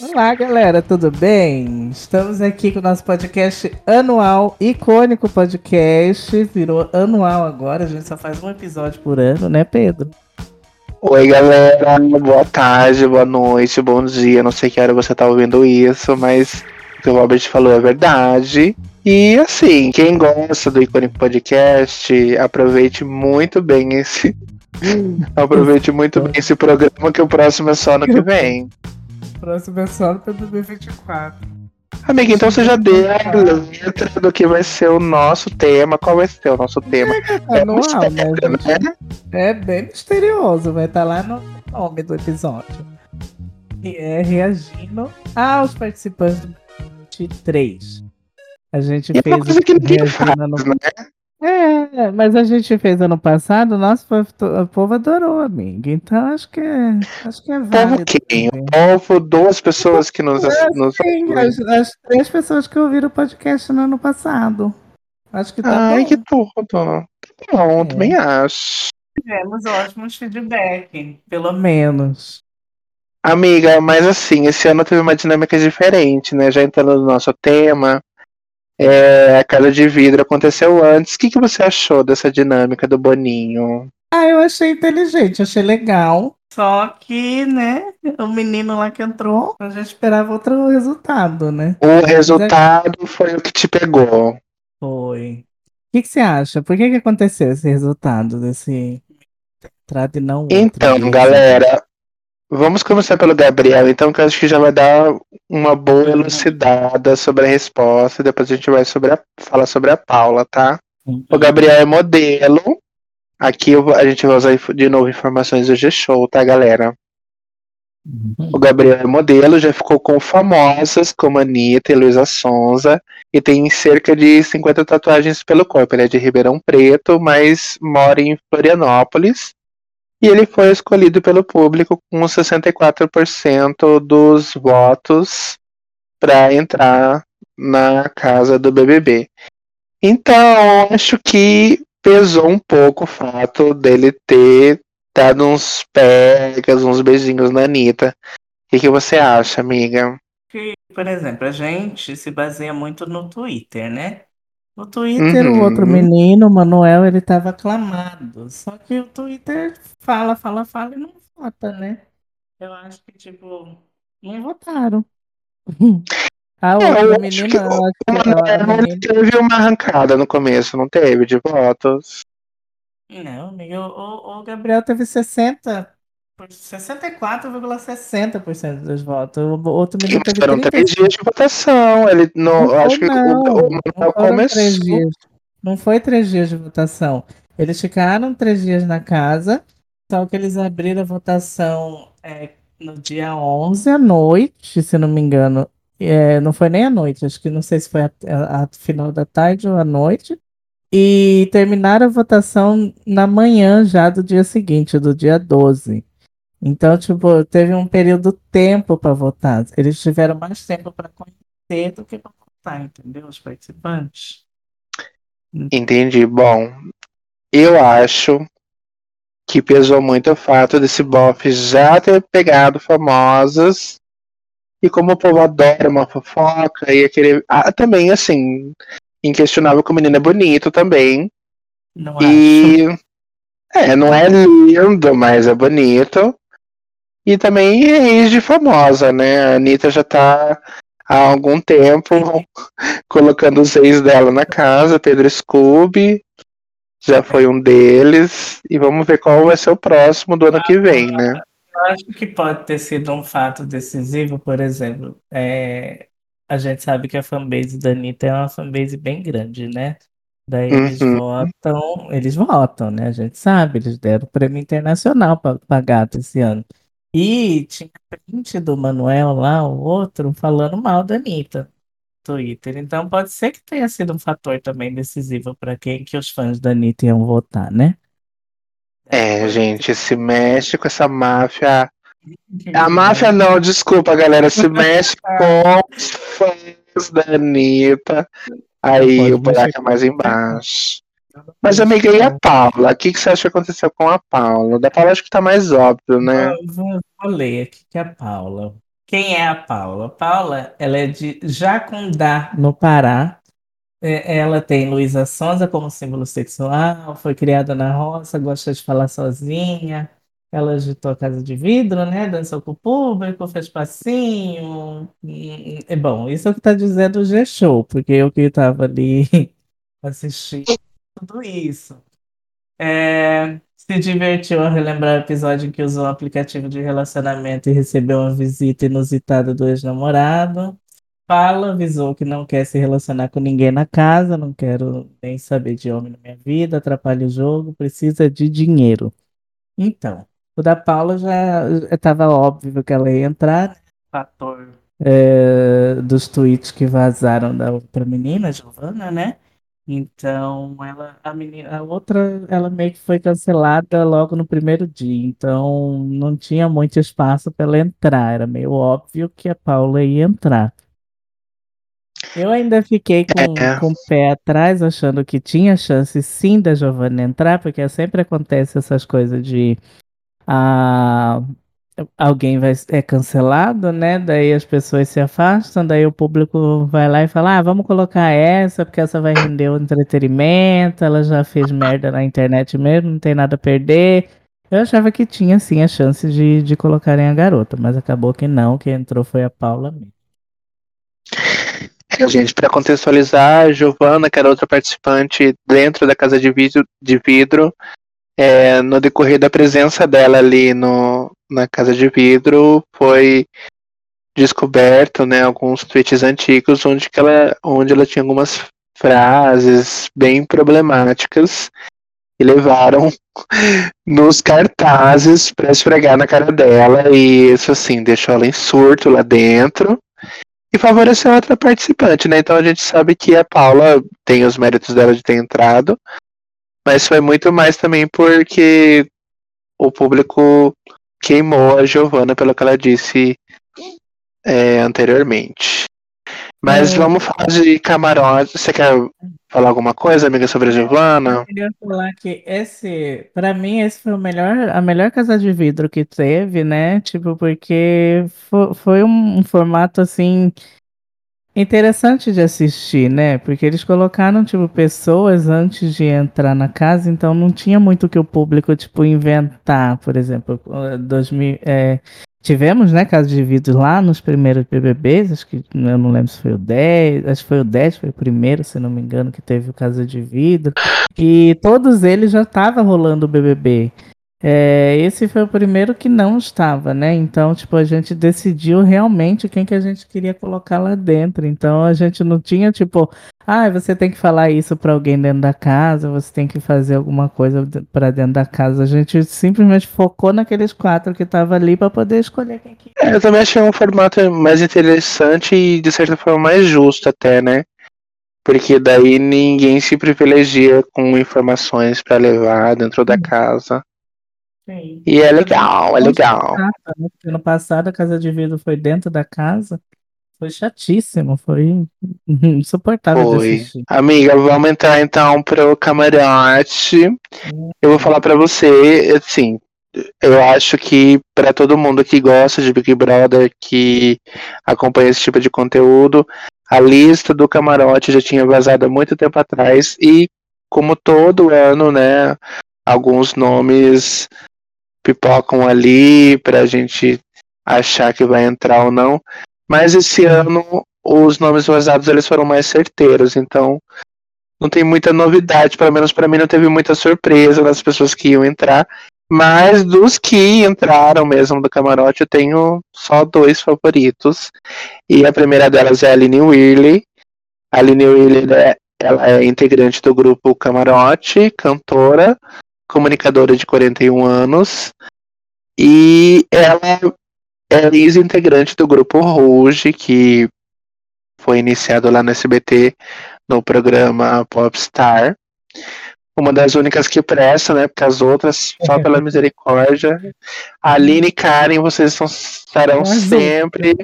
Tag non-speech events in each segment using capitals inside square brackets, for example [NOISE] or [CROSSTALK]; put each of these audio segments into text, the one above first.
Olá, galera, tudo bem? Estamos aqui com o nosso podcast anual, icônico podcast. Virou anual agora, a gente só faz um episódio por ano, né, Pedro? Oi, galera, boa tarde, boa noite, bom dia. Não sei que hora você tá ouvindo isso, mas o que o Robert falou é verdade. E assim, quem gosta do Icônico Podcast, aproveite muito bem esse. [LAUGHS] aproveite muito bem esse programa, que o próximo é só ano que vem. Próximo é só para 2024. Amiga, então você já deu a letra do que vai ser o nosso tema. Qual vai ser o nosso tema? É, anual, né, gente? É bem misterioso, vai estar lá no nome do episódio. E é reagindo aos participantes do 23. A gente E é fez uma coisa que ninguém faz, no- né? É, mas a gente fez ano passado, nosso povo, o povo adorou, amiga. Então acho que é, acho que é Povo válido. quem? O povo, duas pessoas que nos, É, nos Sim, as, as três pessoas que ouviram o podcast no ano passado. Acho que tá Ai, bom. que tudo. Tá bom, É. também acho. Tivemos ótimos feedback, pelo menos. Amiga, mas assim, esse ano teve uma dinâmica diferente, né? Já entrando no nosso tema, é, a casa de vidro aconteceu antes. O que, que você achou dessa dinâmica do Boninho? Ah, eu achei inteligente, achei legal. Só que, né, o menino lá que entrou, a gente esperava outro resultado, né? O resultado foi o que te pegou. Foi. O que, que você acha? Por que, que aconteceu esse resultado desse entrada e não outra? Então, galera, vamos começar pelo Gabriel, então, que eu acho que já vai dar uma boa elucidada sobre a resposta. Depois a gente vai sobre a, falar sobre a Paula, tá? O Gabriel é modelo. Aqui eu a gente vai usar de novo informações do G-Show, tá, galera? Uhum. O Gabriel é modelo, já ficou com famosas como Anitta e Luísa Sonza e tem cerca de 50 tatuagens pelo corpo. Ele é de Ribeirão Preto, mas mora em Florianópolis. E ele foi escolhido pelo público com 64% dos votos para entrar na casa do BBB. Então, acho que pesou um pouco o fato dele ter dado uns pegas, uns beijinhos na Anitta. O que, que você acha, amiga? por exemplo, a gente se baseia muito no Twitter, né? No Twitter, o Uhum. outro menino, o Manuel, ele tava aclamado. Só que o Twitter fala, fala, fala e não vota, né? Eu acho que, tipo, não votaram. [LAUGHS] A É, outra eu acho menina, que O Manuel teve uma arrancada no começo, não teve, de votos. Não, amigo, o, o Gabriel teve 60, por- 64,60% dos votos. O outro menino teve foram 35%. três dias de votação. Ele não, Não acho foi, que não. o, o Não começou. três dias. Não foi três dias de votação. Eles ficaram três dias na casa, só que eles abriram a votação é, no dia 11 à noite, se não me engano. É, não foi nem à noite, acho que não sei se foi a, a- a final da tarde ou à noite. E terminaram a votação na manhã já do dia seguinte, do dia 12. Então, tipo, teve um período tempo para votar. Eles tiveram mais tempo para conhecer do que para votar, entendeu? Os participantes. Entendi. Bom, eu acho que pesou muito o fato desse bofe já ter pegado famosas. E como o povo adora uma fofoca, ia querer. Ah, também, assim, inquestionável que o menino é bonito também. Não acho. E. É, não é lindo, mas é bonito. E também ex de famosa, né? A Anitta já tá há algum tempo [LAUGHS] colocando os ex dela na casa, Pedro Scooby já foi um deles. E vamos ver qual vai ser o próximo do ano que vem, né? Eu acho que pode ter sido um fato decisivo, por exemplo. é, a gente sabe que a fanbase da Anitta é uma fanbase bem grande, né? Daí eles Uhum. votam, eles votam, né? A gente sabe, eles deram o prêmio internacional pra gata esse ano. E tinha print do Manuel lá, o outro, falando mal da Anitta no Twitter. Então pode ser que tenha sido um fator também decisivo para quem que os fãs da Anitta iam votar, né? É, gente, se mexe com essa máfia. A máfia não, desculpa, galera. Se mexe [LAUGHS] com os fãs da Anitta. Aí o buraco é mais embaixo. Mas, amiga, e a Paula? O que, que você acha que aconteceu com a Paula? Da Paula acho que tá mais óbvio, né? Vou, vou- vou ler aqui que é a Paula. Quem é a Paula? A Paula, ela é de Jacundá, no Pará. É, ela tem Luísa Sonza como símbolo sexual, foi criada na roça, gosta de falar sozinha. Ela agitou a casa de vidro, né? Dançou com o público, fez passinho. É bom, isso é o que está dizendo o G-Show, porque eu que estava ali [LAUGHS] assistindo tudo isso. É, se divertiu ao relembrar o episódio em que usou o aplicativo de relacionamento e recebeu uma visita inusitada do ex-namorado. Fala, avisou que não quer se relacionar com ninguém na casa, não quero nem saber de homem na minha vida, atrapalha o jogo, precisa de dinheiro. Então, o da Paula já estava óbvio que ela ia entrar, né? fator é, dos tweets que vazaram da outra menina, Giovana, né? Então, ela, a menina, a outra, ela meio que foi cancelada logo no primeiro dia. Então, não tinha muito espaço para ela entrar. Era meio óbvio que a Paula ia entrar. Eu ainda fiquei com, É. com o pé atrás, achando que tinha chance sim da Giovanna entrar, porque sempre acontece essas coisas de ah, alguém vai, é cancelado, né? Daí as pessoas se afastam, daí o público vai lá e fala: ah, vamos colocar essa, porque essa vai render o entretenimento, ela já fez merda na internet mesmo, não tem nada a perder. Eu achava que tinha sim a chance de, de colocarem a garota, mas acabou que não, quem entrou foi a Paula mesmo. É, gente, para contextualizar, a Giovana, que era outra participante dentro da casa de vidro, de vidro é, no decorrer da presença dela ali no, na casa de vidro, foi descoberto né, alguns tweets antigos onde, que ela, onde ela tinha algumas frases bem problemáticas e levaram [LAUGHS] nos cartazes para esfregar na cara dela e isso assim deixou ela em surto lá dentro e favoreceu outra participante, né? Então a gente sabe que a Paula tem os méritos dela de ter entrado, mas foi muito mais também porque o público queimou a Giovanna pelo que ela disse é, anteriormente. Mas É. vamos falar de camarote. Você quer falar alguma coisa, amiga, sobre a Giovanna? Eu queria falar que esse, pra mim, esse foi o melhor, a melhor casa de vidro que teve, né? Tipo, porque fo- foi um, um formato assim interessante de assistir, né? Porque eles colocaram tipo pessoas antes de entrar na casa, então não tinha muito que o público tipo inventar, por exemplo, eh, 2000, é, tivemos, né, casa de vidro lá nos primeiros BBBs, acho que eu não lembro se foi o 10, acho que foi o 10, foi o primeiro, se não me engano, que teve o casa de vidro. E todos eles já estavam rolando o BBB. É, esse foi o primeiro que não estava, né? Então, tipo, a gente decidiu realmente quem que a gente queria colocar lá dentro. Então, a gente não tinha, tipo, ah, você tem que falar isso para alguém dentro da casa, você tem que fazer alguma coisa para dentro da casa. A gente simplesmente focou naqueles quatro que estavam ali para poder escolher quem que É, eu também achei um formato mais interessante e de certa forma mais justo até, né? Porque daí ninguém se privilegia com informações para levar dentro da casa. Sim. E é legal, é legal. Né? Porque no passado a casa de vidro foi dentro da casa. Foi chatíssimo, foi [LAUGHS] insuportável Foi. Amiga, vamos entrar então pro camarote. Eu vou falar pra você, assim, eu acho que pra todo mundo que gosta de Big Brother, que acompanha esse tipo de conteúdo, a lista do camarote já tinha vazado há muito tempo atrás e como todo ano, né, alguns nomes pipocam ali pra gente achar que vai entrar ou não. Mas esse ano os nomes vazados eles foram mais certeiros, então não tem muita novidade, pelo menos pra mim não teve muita surpresa das pessoas que iam entrar. Mas dos que entraram mesmo do camarote, eu tenho só dois favoritos. E a primeira delas é a Aline Whirley. A Aline Whirley é, ela é integrante do grupo Camarote, cantora, comunicadora de 41 anos. E ela é ex-integrante do grupo Rouge, que foi iniciado lá no SBT no programa Popstar. Uma das únicas que presta, né? Porque as outras, [LAUGHS] só pela misericórdia. Aline e Karen, vocês são, estarão Mas, sempre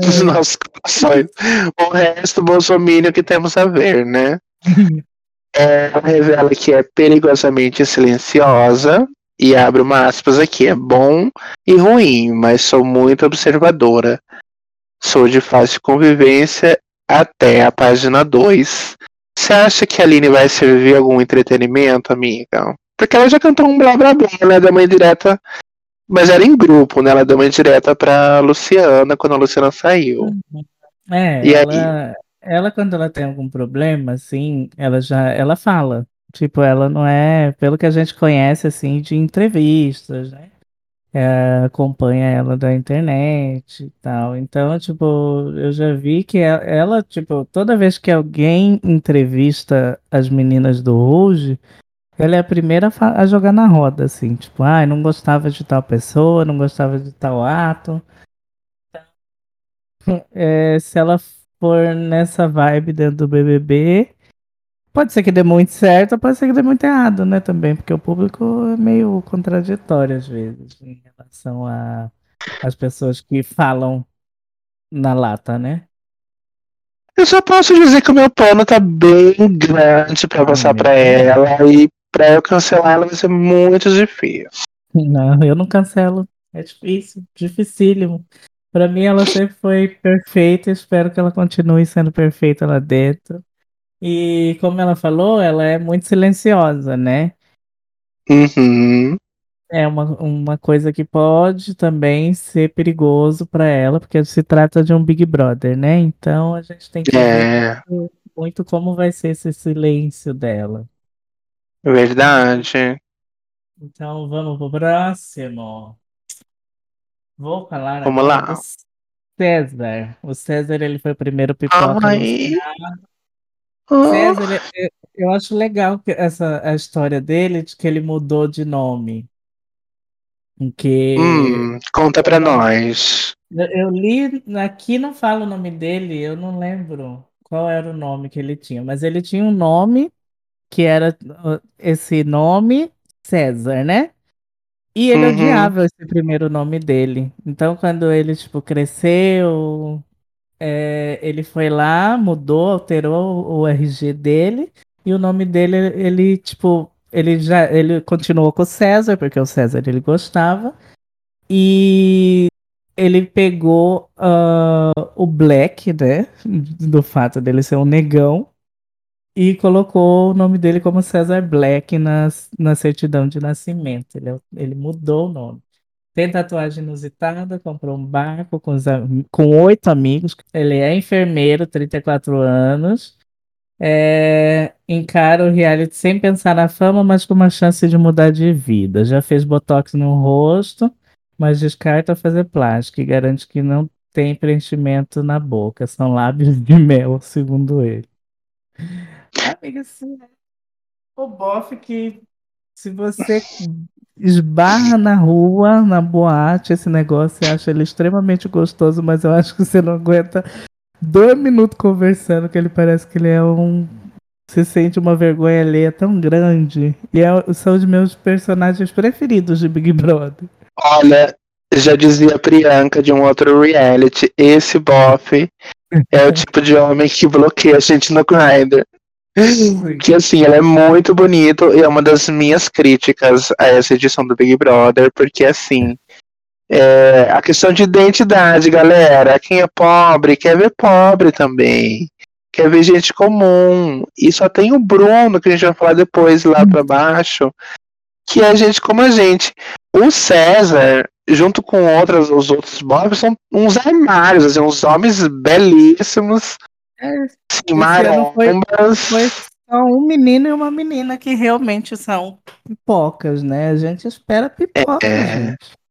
nos nossos corações. O resto, Bolsonaro que temos a ver, né? [LAUGHS] Ela revela que é perigosamente silenciosa. E abre uma aspas aqui, é bom e ruim, mas sou muito observadora. Sou de fácil convivência até a página 2. Você acha que a Aline vai servir algum entretenimento, amiga? Porque ela já cantou um blá blá blá, né? Da mãe direta. Mas era em grupo, né? Ela deu uma direta pra Luciana quando a Luciana saiu. É, E ela, ela quando ela tem algum problema, assim, ela já, ela fala. Tipo, ela não é, pelo que a gente conhece, assim, de entrevistas, né? É, acompanha ela da internet e tal. Então, tipo, eu já vi que ela, ela, tipo, toda vez que alguém entrevista as meninas do Rouge, ela é a primeira a jogar na roda, assim, tipo, ai, não gostava de tal pessoa, não gostava de tal ato. [LAUGHS] É, se ela for nessa vibe dentro do BBB, pode ser que dê muito certo, pode ser que dê muito errado, né, também, porque o público é meio contraditório às vezes em relação a as pessoas que falam na lata, né? Eu só posso dizer que o meu pano tá bem grande pra Ah, passar Deus. ela. E pra eu cancelar ela vai ser muito difícil. Não, eu não cancelo. É difícil, dificílimo. Pra mim, ela sempre foi perfeita. Espero que ela continue sendo perfeita lá dentro. E como ela falou, ela é muito silenciosa, né? Uhum. É uma, uma coisa que pode também ser perigoso pra ela, porque se trata de um Big Brother, né? Então a gente tem que ver É, muito como vai ser esse silêncio dela. verdade. Então vamos pro próximo. Vou falar Vamos lá. do César. O César, ele foi o primeiro pipoca Ai. Ah. César, ele- eu, acho legal essa a história dele, de que ele mudou de nome. Que Hum, conta pra nós. eu, eu li, aqui não fala o nome dele, eu não lembro qual era o nome que ele tinha, mas ele tinha um nome que era uh, esse nome César, né? E ele Uhum. odiava esse primeiro nome dele. Então, quando ele, tipo, cresceu, é, ele foi lá, mudou, alterou o RG dele, e o nome dele, ele, tipo, ele já, ele continuou com o César, porque o César ele gostava, e ele pegou ah, o Black, né, do fato dele ser um negão, e colocou o nome dele como César Black na, na certidão de nascimento. Ele, ele mudou o nome. Tem tatuagem inusitada, comprou um barco com, os com oito amigos. Ele é enfermeiro, 34 anos. É, encara o reality sem pensar na fama, mas com uma chance de mudar de vida. Já fez botox no rosto, mas descarta fazer plástica e garante que não tem preenchimento na boca. São lábios de mel, [LAUGHS] segundo ele. Amiga, assim, o bofe que se você esbarra na rua, na boate, esse negócio, você acha ele extremamente gostoso, mas eu acho que você não aguenta dois minutos conversando, que ele parece que ele é um. Se sente uma vergonha alheia tão grande. E é- são os meus personagens preferidos de Big Brother. Olha, já dizia a Priyanka de um outro reality, esse bofe é o [LAUGHS] tipo de homem que bloqueia a gente no Grindr. [LAUGHS] Que assim, ele é muito bonito e é uma das minhas críticas a essa edição do Big Brother, porque assim, é, a questão de identidade, galera, quem é pobre quer ver pobre também. Quer ver gente comum. E só tem o Bruno, que a gente vai falar depois lá pra baixo, que é gente como a gente. O César, junto com outras, os outros bobs, são uns armários, assim, uns homens belíssimos, É, Esse ano foi- marombas. Foi só um menino e uma menina que realmente são pipocas, né? A gente espera pipoca, É. gente.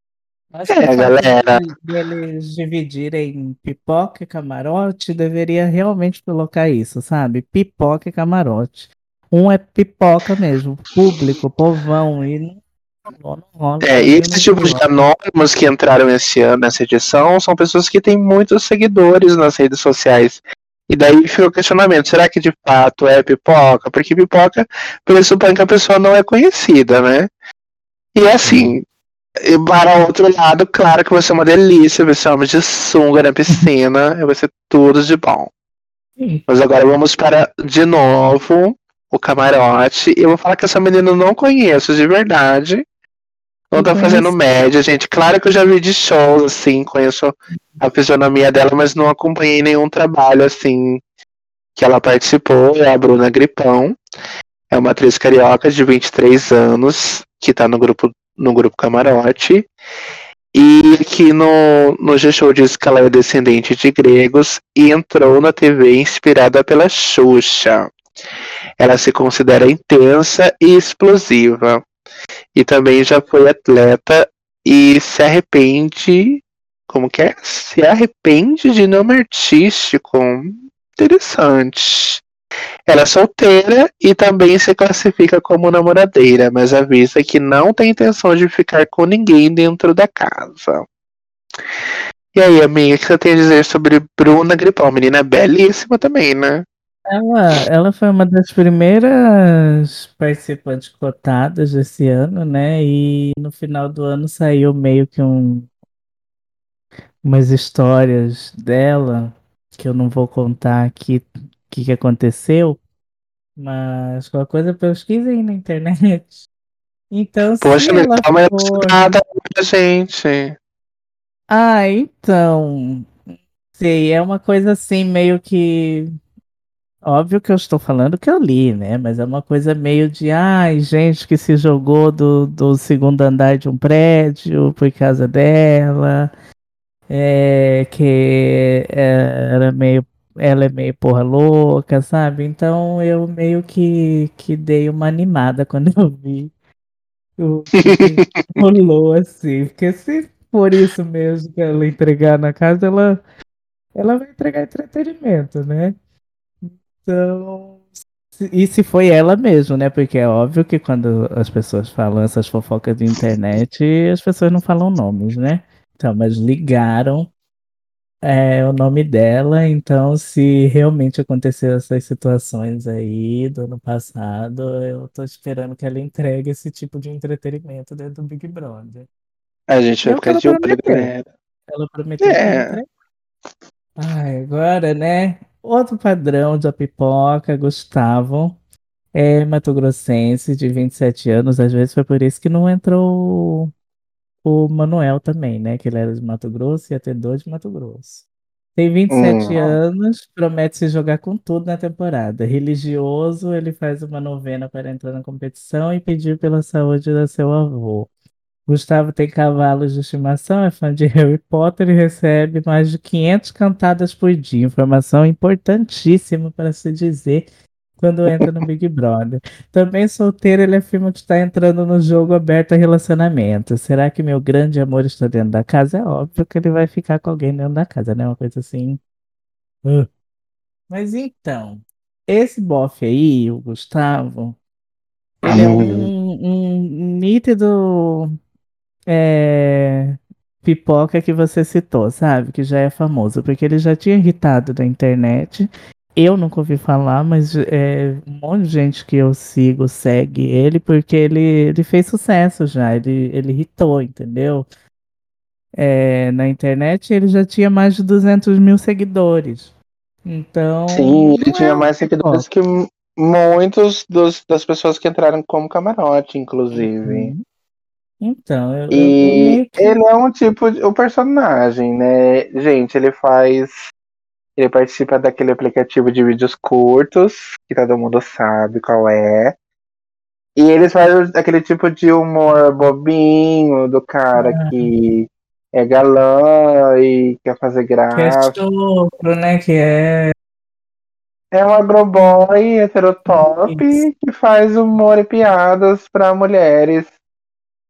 Acho É, que galera. deles dividirem pipoca e camarote deveria realmente colocar isso, sabe? Pipoca e camarote. Um é pipoca mesmo, público, povão, e não, não rola. É, e esse tipo de rola. anônimos que entraram esse ano nessa edição são pessoas que têm muitos seguidores nas redes sociais. E daí fica o questionamento, será que de fato é pipoca? Porque pipoca pressupõe que a pessoa não é conhecida, né? E assim, e para o outro lado, claro que vai ser uma delícia, vai ser homem de sunga na piscina, [LAUGHS] vai ser tudo de bom. Mas agora vamos para, de novo, o camarote. Eu vou falar que essa menina eu não conheço de verdade. Não tô fazendo média, gente. Claro que eu já vi de shows, assim, conheço a fisionomia dela, mas não acompanhei nenhum trabalho, assim, que ela participou. É a Bruna Gripão. É uma atriz carioca de 23 anos, que tá no grupo, no grupo Camarote. E aqui no, no G-Show diz que ela é descendente de gregos e entrou na TV inspirada pela Xuxa. Ela se considera intensa e explosiva e também já foi atleta e se arrepende. Como que é? Se arrepende de nome artístico. Interessante. Ela é solteira e também se classifica como namoradeira, mas avisa que não tem intenção de ficar com ninguém dentro da casa. E aí, amiga, o que você tem a dizer sobre Bruna Gripal? Menina belíssima também, né? Ela, ela foi uma das primeiras participantes cotadas desse ano, né? E no final do ano saiu meio que um, umas histórias dela, que eu não vou contar aqui o que, que aconteceu, mas qualquer coisa pesquisa aí na internet. Então, Poxa, se ela mas for... nada gente. Ah, então, sei, é uma coisa assim meio que Óbvio que eu estou falando que eu li, né? Mas é uma coisa meio de, ai, gente que se jogou do, do segundo andar de um prédio por causa dela, é, que é, era meio, ela é meio porra louca, sabe? Então eu meio que, que dei uma animada [LAUGHS] quando eu vi o que [LAUGHS] rolou assim. Porque se for isso mesmo que ela entregar na casa, ela, ela vai entregar entretenimento, né? Então. E se foi ela mesmo, né? Porque é óbvio que quando as pessoas falam essas fofocas de internet, as pessoas não falam nomes, né? Então, mas ligaram é, o nome dela. Então, se realmente aconteceu essas situações aí do ano passado, eu tô esperando que ela entregue esse tipo de entretenimento dentro do Big Brother. A gente vai ficar de olho. Ela prometeu é. Ai, agora, né? Outro padrão da pipoca, Gustavo, é Mato Grossense, de 27 anos. Às vezes foi por isso que não entrou o Manuel também, né? Que ele era de Mato Grosso e ter dois de Mato Grosso. Tem 27 hum. anos, promete se jogar com tudo na temporada. Religioso, ele faz uma novena para entrar na competição e pedir pela saúde do seu avô. Gustavo tem cavalos de estimação, é fã de Harry Potter e recebe mais de 500 cantadas por dia. Informação importantíssima para se dizer quando entra no Big Brother. Também solteiro, ele afirma que está entrando no jogo aberto a relacionamento. Será que meu grande amor está dentro da casa? É óbvio que ele vai ficar com alguém dentro da casa, né? Uma coisa assim. Uh. Mas então, esse bofe aí, o Gustavo, ele é um, um nítido é, pipoca que você citou, sabe? Que já é famoso, porque ele já tinha irritado da internet. Eu nunca ouvi falar, mas é, um monte de gente que eu sigo segue ele porque ele, ele fez sucesso já, ele, ele irritou, entendeu? É, na internet ele já tinha mais de 200 mil seguidores. Então. Sim, ele tinha é mais seguidores que muitos dos, das pessoas que entraram como camarote, inclusive. Uhum. Então, eu, e eu que... ele é um tipo de o personagem, né? Gente, ele faz. Ele participa daquele aplicativo de vídeos curtos, que todo mundo sabe qual é. E eles fazem aquele tipo de humor bobinho do cara ah. que é galã e quer fazer graça. Que é estupro, né? Que é. É um agroboy heterotop que faz humor e piadas para mulheres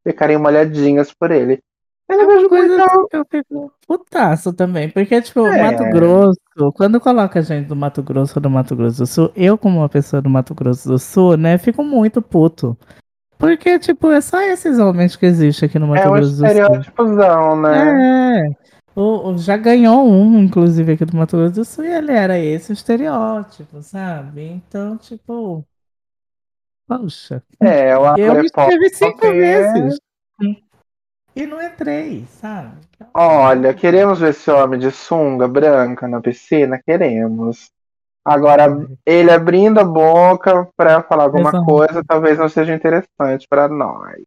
ficarem molhadinhas por ele. Ele é uma coisa assim que eu fico putaço também, porque, tipo, é. Mato Grosso, quando coloca a gente do Mato Grosso ou do Mato Grosso do Sul, eu, como uma pessoa do Mato Grosso do Sul, né, fico muito puto. Porque, tipo, é só esses homens que existem aqui no Mato é Grosso do Sul. É um estereótipozão, né? É. O, o, já ganhou um, inclusive, aqui do Mato Grosso do Sul, e ele era esse estereótipo, sabe? Então, tipo. Poxa. É, o Eu me inscrevi cinco vezes. E não entrei, sabe? Então, Olha, queremos ver esse homem de sunga branca na piscina? Queremos. Agora, ele abrindo a boca para falar alguma Exato. coisa, talvez não seja interessante para nós.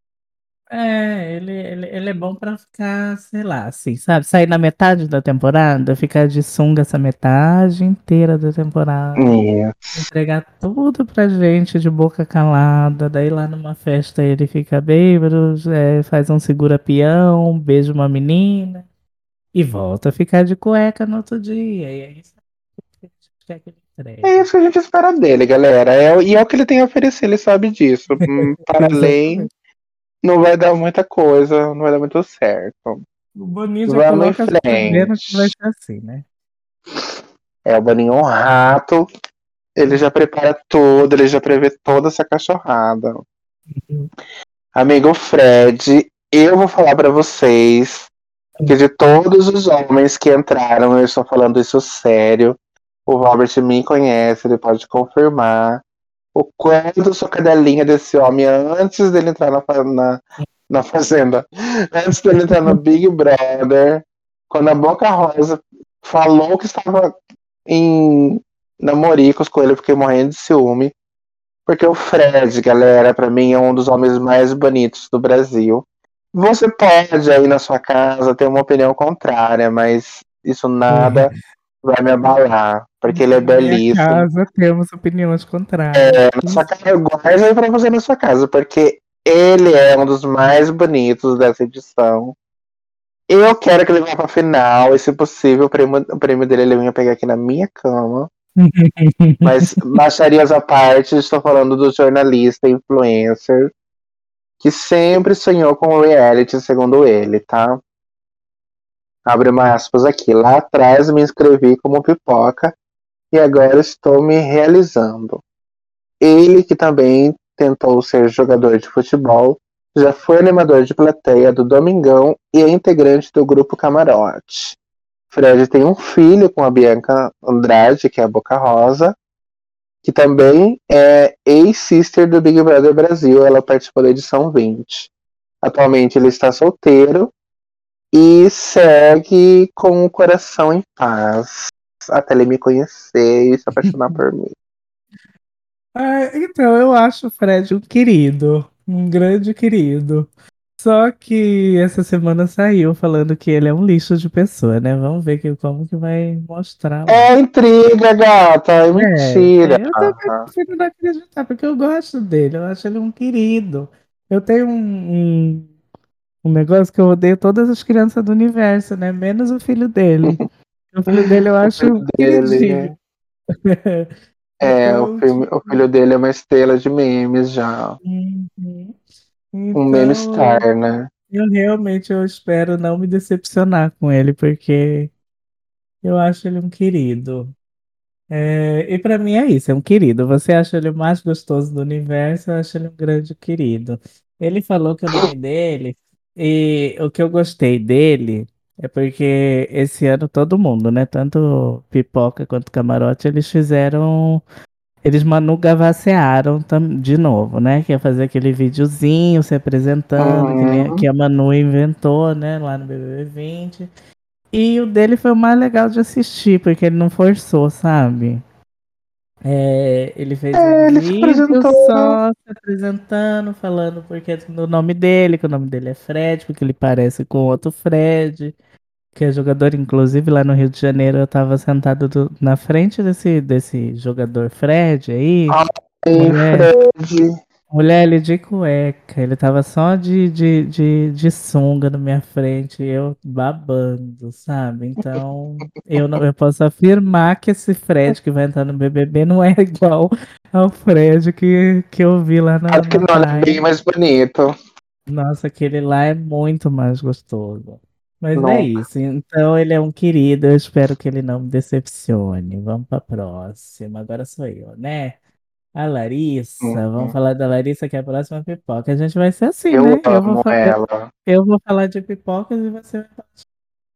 É, ele, ele, ele é bom pra ficar, sei lá, assim, sabe? Sair na metade da temporada, ficar de sunga essa metade inteira da temporada. Isso. Entregar tudo pra gente de boca calada. Daí lá numa festa ele fica bêbado, é, faz um segura-peão, beija uma menina e volta a ficar de cueca no outro dia. E é isso que a gente quer que ele entregue. É isso que a gente espera dele, galera. É, e é o que ele tem a oferecer, ele sabe disso. [LAUGHS] Hum, Para além, não vai dar muita coisa, não vai dar muito certo. O Boninho já Vamos em coloca sabendo frente. que vai ser assim, né? É o Boninho um rato. Ele já prepara tudo, ele já prevê toda essa cachorrada. Amigo Fred, eu vou falar pra vocês que de todos os homens que entraram, eu estou falando isso sério. O Robert me conhece, ele pode confirmar o quanto sou cadelinha desse homem antes dele entrar na, na, na fazenda. Antes dele entrar no Big Brother, quando a Boca Rosa falou que estava em namoricos com ele, eu fiquei morrendo de ciúme. Porque o Fred, galera, pra mim é um dos homens mais bonitos do Brasil. Você pode aí na sua casa ter uma opinião contrária, mas isso nada vai me abalar, porque ele é belíssimo. casa temos opiniões contrárias. É, na sua casa, eu guardo pra você na sua casa, porque ele é um dos mais bonitos dessa edição. Eu quero que ele vá pra final, e se possível, o prêmio, o prêmio dele ele venha pegar aqui na minha cama. [LAUGHS] Mas baixarias à parte, estou falando do jornalista influencer que sempre sonhou com o reality, segundo ele, tá? Abre uma aspas aqui. Lá atrás me inscrevi como pipoca e agora estou me realizando. Ele, que também tentou ser jogador de futebol, já foi animador de plateia do Domingão e é integrante do grupo Camarote. Fred tem um filho com a Bianca Andrade, que é a Boca Rosa, que também é ex-sister do Big Brother Brasil. Ela participou da edição 20. Atualmente ele está solteiro e segue com o coração em paz. Até ele me conhecer e se apaixonar por mim. Ah, [LAUGHS] então, eu acho o Fred um querido, um grande querido. Só que essa semana saiu falando que ele é um lixo de pessoa, né? Vamos ver que, como que vai mostrar. É intriga, gata. É É, mentira. eu também prefiro não acreditar, porque eu gosto dele, eu acho ele um querido. Eu tenho um, um, um negócio que eu odeio todas as crianças do universo, né? Menos o filho dele. O filho dele eu [LAUGHS] acho filho dele, queridinho. [LAUGHS] É, Então, o, filme- o filho dele é uma estrela de memes já. Uhum. Um meme Então, star, né? eu realmente eu espero não me decepcionar com ele, porque eu acho ele um querido. É, e pra mim é isso, é um querido. Você acha ele o mais gostoso do universo, eu acho ele um grande querido. Ele falou que o nome dele, e o que eu gostei dele é porque esse ano todo mundo, né? Tanto Pipoca quanto Camarote, eles fizeram. Eles Manu Gavassearam de novo, né? Que é fazer aquele videozinho se apresentando, que, nem- que a Manu inventou, né? Lá no BBB 20. E o dele foi o mais legal de assistir, porque ele não forçou, sabe? É, ele fez É, um ele se apresentou. só se apresentando, falando porque é do nome dele, que o nome dele é Fred, porque ele parece com outro Fred, que é jogador, inclusive lá no Rio de Janeiro, eu tava sentado do- na frente desse, desse jogador Fred aí, Ei, Mulher. Fred. Mulher, ele de cueca, ele tava só de, de, de, de sunga na minha frente, eu babando, sabe? Então, eu, não, eu posso afirmar que esse Fred que vai entrar no BBB não é igual ao Fred que, que eu vi lá na, Acho que não, é bem mais bonito. Nossa, aquele lá é muito mais gostoso. Mas Não. é isso. Então ele é um querido. Eu espero que ele não me decepcione. Vamos pra próxima. Agora sou eu, né? A Larissa. Uhum. Vamos falar da Larissa, que é a próxima pipoca. A gente vai ser assim, Eu né? Eu vou, amo fa- ela. eu vou falar de pipocas e você vai falar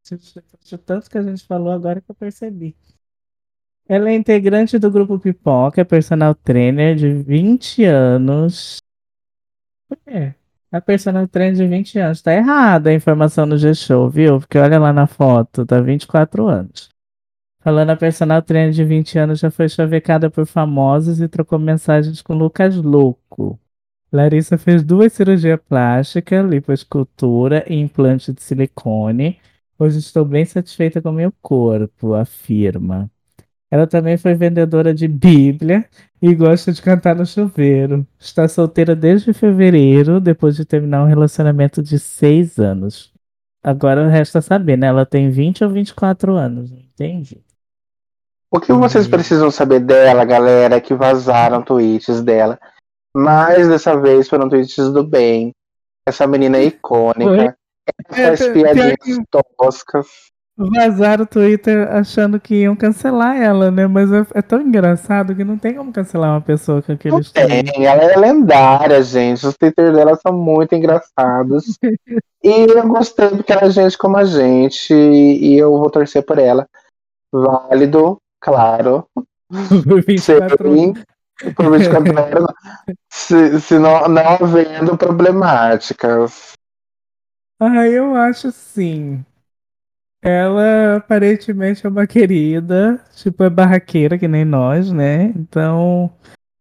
de, de tanto que a gente falou agora que eu percebi. Ela é integrante do grupo Pipoca, é personal trainer de 20 anos. Por quê? A personal trainer de 20 anos. Tá errada a informação no G-Show, viu? Porque olha lá na foto, tá 24 anos. Falando a personal trainer de 20 anos já foi chavecada por famosos e trocou mensagens com Lucas Louco. Larissa fez duas cirurgias plásticas, lipoescultura e implante de silicone. Hoje estou bem satisfeita com meu corpo, afirma. Ela também foi vendedora de Bíblia e gosta de cantar no chuveiro. Está solteira desde fevereiro, depois de terminar um relacionamento de seis anos. Agora resta saber, né? Ela tem 20 ou 24 anos, entendi. O que vocês E- precisam saber dela, galera, é que vazaram tweets dela. Mas dessa vez foram tweets do bem. Essa menina é icônica. É, faz pior piadinhas que- toscas. Vazaram o Twitter achando que iam cancelar ela, né? Mas é, é tão engraçado que não tem como cancelar uma pessoa com Não aqueles tweets. tem, ela é lendária, gente. Os Twitter dela são muito engraçados. [LAUGHS] e eu gostei porque ela é gente como a gente. E eu vou torcer por ela. Válido, claro. [LAUGHS] Por 24 Sim, por 24 horas. [LAUGHS] Se, se não, não havendo problemáticas. Ah, eu acho sim. Ela aparentemente é uma querida, tipo, é barraqueira que nem nós, né? Então,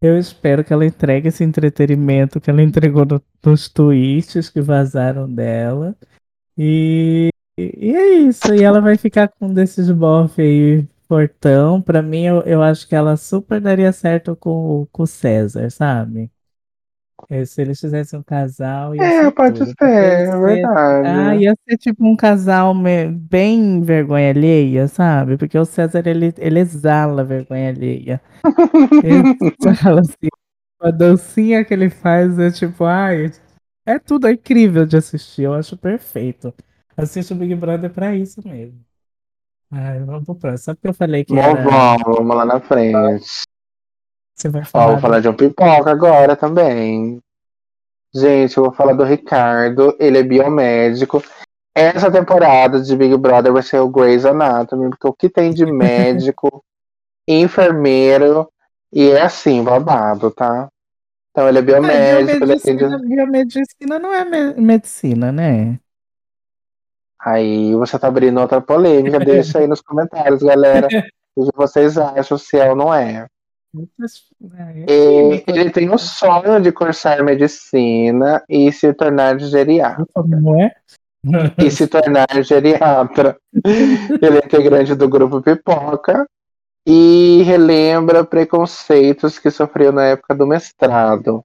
eu espero que ela entregue esse entretenimento que ela entregou no- nos tweets que vazaram dela. E, e é isso. E ela vai ficar com um desses bofe aí, fortão. Pra mim, eu, eu acho que ela super daria certo com, com o César, sabe? É, Se eles fizessem um casal, ia É, ser pode tudo. ser, é verdade. ah, ia ser tipo um casal bem vergonha alheia, sabe? Porque o César, ele, ele exala vergonha alheia. Ele [LAUGHS] exala, assim. A dancinha que ele faz é tipo, ai, é tudo é incrível de assistir. Eu acho perfeito. Assiste o Big Brother pra isso mesmo. Ai, vamos pro próximo. Só porque eu falei que Bom, era. vamos, vamos lá na frente. Você vai Ó, falar. vou falar de um pipoca agora também. Gente, eu vou falar do Ricardo. Ele é biomédico. Essa temporada de Big Brother vai ser o Grey's Anatomy, porque o que tem de médico, [LAUGHS] enfermeiro, e é assim, babado, tá? Então ele é biomédico, ele atende. biomedicina, biomedicina não é me- medicina, né? Aí você tá abrindo outra polêmica, deixa aí nos comentários, galera. [LAUGHS] O que vocês acham se é ou não é? É, E ele tem o sonho de cursar medicina e se tornar geriatra. Como é? E se tornar geriatra. [LAUGHS] Ele é integrante do grupo Pipoca e relembra preconceitos que sofreu na época do mestrado.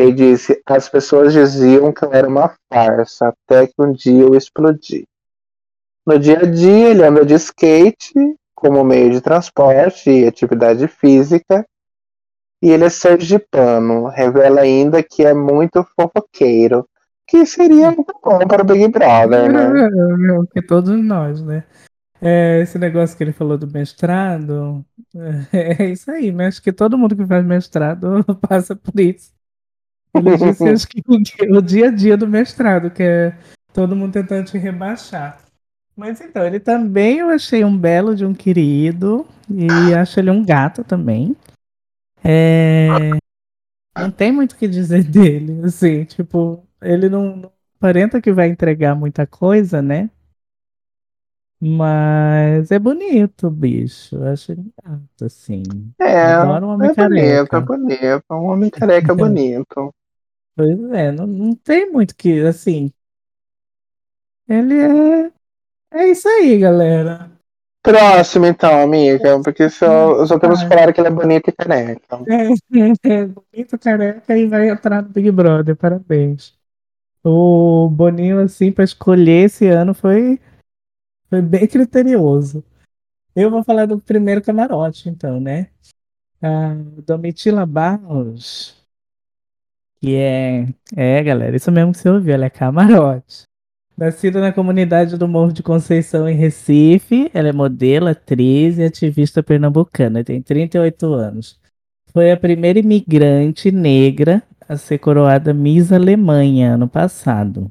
Ele disse: As pessoas diziam que eu era uma farsa, até que um dia eu explodi. No dia a dia, ele anda de skate como meio de transporte e atividade física. E ele é sergipano. Revela ainda que é muito fofoqueiro. Que seria muito bom para o Big Brother, né? É, [LAUGHS] que todos nós, né? É, esse negócio que ele falou do mestrado, é, [LAUGHS] é isso aí, né? Acho que todo mundo que faz mestrado [LAUGHS] passa por isso. Ele [LAUGHS] disse acho que o dia, o a dia do mestrado, que é todo mundo tentando te rebaixar. Mas então, ele também eu achei um belo de um querido e acho ele um gato também. É, não tem muito o que dizer [LAUGHS] dele, assim, tipo, ele não, não aparenta que vai entregar muita coisa, né? Mas é bonito, bicho. Eu acho ele gato, assim. É, Adoro um homem é bonito, é careca. bonito. Um homem careca [LAUGHS] bonito. Pois é, não, não tem muito que, assim. Ele é. É isso aí, galera. Próximo, então, amiga, porque só, só temos que falar que ele é bonito e careca. É, [LAUGHS] é bonito, careca e vai entrar no Big Brother, parabéns. O Boninho, assim, pra escolher esse ano foi, foi bem criterioso. Eu vou falar do primeiro camarote, então, né? A Domitila Barros, que é. É, galera, isso mesmo que você ouviu, ela é camarote. Nascida na comunidade do Morro de Conceição, em Recife, ela é modelo, atriz e ativista pernambucana, tem 38 anos. Foi a primeira imigrante negra a ser coroada Miss Alemanha ano passado.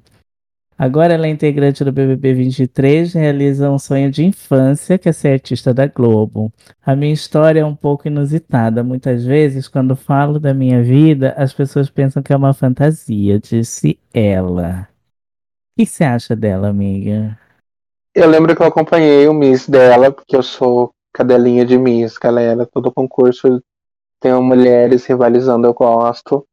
Agora ela é integrante do BBB 23, realiza um sonho de infância, que é ser artista da Globo. A minha história é um pouco inusitada. Muitas vezes, quando falo da minha vida, as pessoas pensam que é uma fantasia, disse ela. O que você acha dela, amiga? Eu lembro que eu acompanhei o Miss dela, porque eu sou cadelinha de Miss, galera. Todo concurso tem mulheres rivalizando, eu gosto.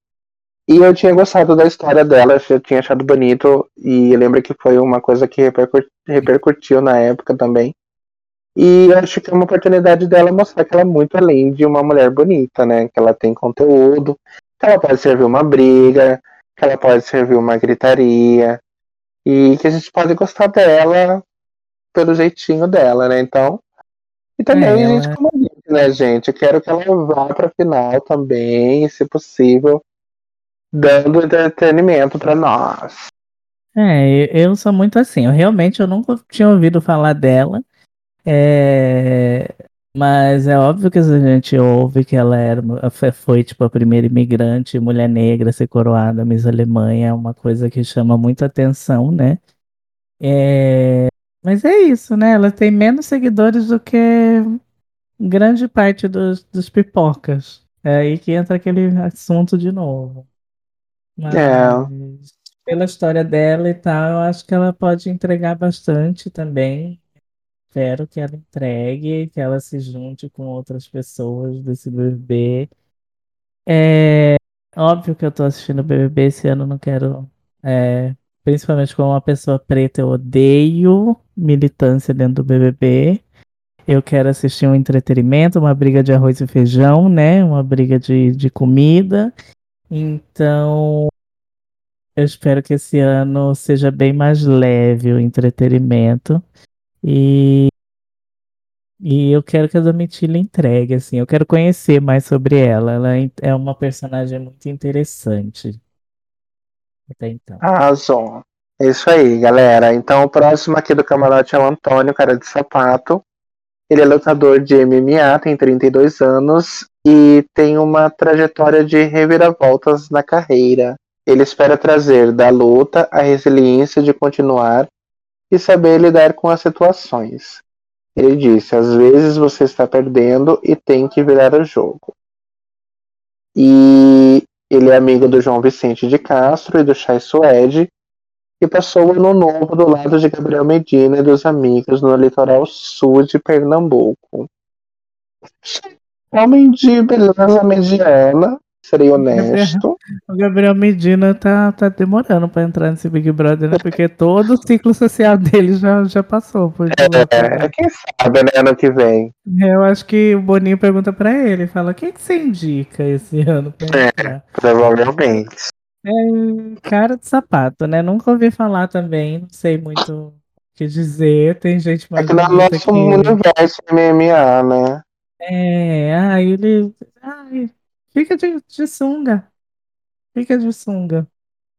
E eu tinha gostado da história dela, eu tinha achado bonito, e lembro que foi uma coisa que repercutiu na época também. E eu acho que é uma oportunidade dela mostrar que ela é muito além de uma mulher bonita, né? Que ela tem conteúdo, que ela pode servir uma briga, que ela pode servir uma gritaria, e que a gente pode gostar dela pelo jeitinho dela, né? Então. E também é, a gente, como né, gente? Eu quero que ela vá pra final também, se possível, dando entretenimento para nós. É, eu sou muito assim. Eu realmente eu nunca tinha ouvido falar dela. É, mas é óbvio que a gente ouve que ela era, foi tipo a primeira imigrante, mulher negra, ser coroada Miss Alemanha, é uma coisa que chama muita atenção, né? É, mas é isso, né? Ela tem menos seguidores do que grande parte dos, dos pipocas. É aí que entra aquele assunto de novo. Mas pela história dela e tal, eu acho que ela pode entregar bastante também. Espero que ela entregue, que ela se junte com outras pessoas desse BBB. É óbvio que eu tô assistindo o BBB esse ano, não quero. É, principalmente como uma pessoa preta, eu odeio militância dentro do BBB. Eu quero assistir um entretenimento, uma briga de arroz e feijão, né? Uma briga de, de comida. Então, eu espero que esse ano seja bem mais leve o entretenimento. E, e eu quero que a Domitila entregue, assim. Eu quero conhecer mais sobre ela. Ela é, é uma personagem muito interessante. Até então. Arrasou. É isso aí, galera. Então, o próximo aqui do camarote é o Antônio, cara de sapato. Ele é lutador de MMA, tem 32 anos e tem uma trajetória de reviravoltas na carreira. Ele espera trazer da luta a resiliência de continuar e saber lidar com as situações. Ele disse: às vezes você está perdendo e tem que virar o jogo. E ele é amigo do João Vicente de Castro e do Chay Suede e passou o ano novo do lado de Gabriel Medina e dos amigos no litoral sul de Pernambuco. Homem de beleza mediana, serei honesto. [LAUGHS] O Gabriel Medina tá, tá demorando pra entrar nesse Big Brother, né? Porque todo o ciclo social dele já, já passou. Por é, quem sabe, né? Ano que vem. Eu acho que o Boninho pergunta pra ele, fala, o que, que você indica esse ano pra é, entrar? É, provavelmente. É, cara de sapato, né? Nunca ouvi falar também, não sei muito o que dizer. Tem gente mais. É que no nosso que... universo MMA, né? É, ah, ele. Ai, fica de, de sunga. Fica de sunga.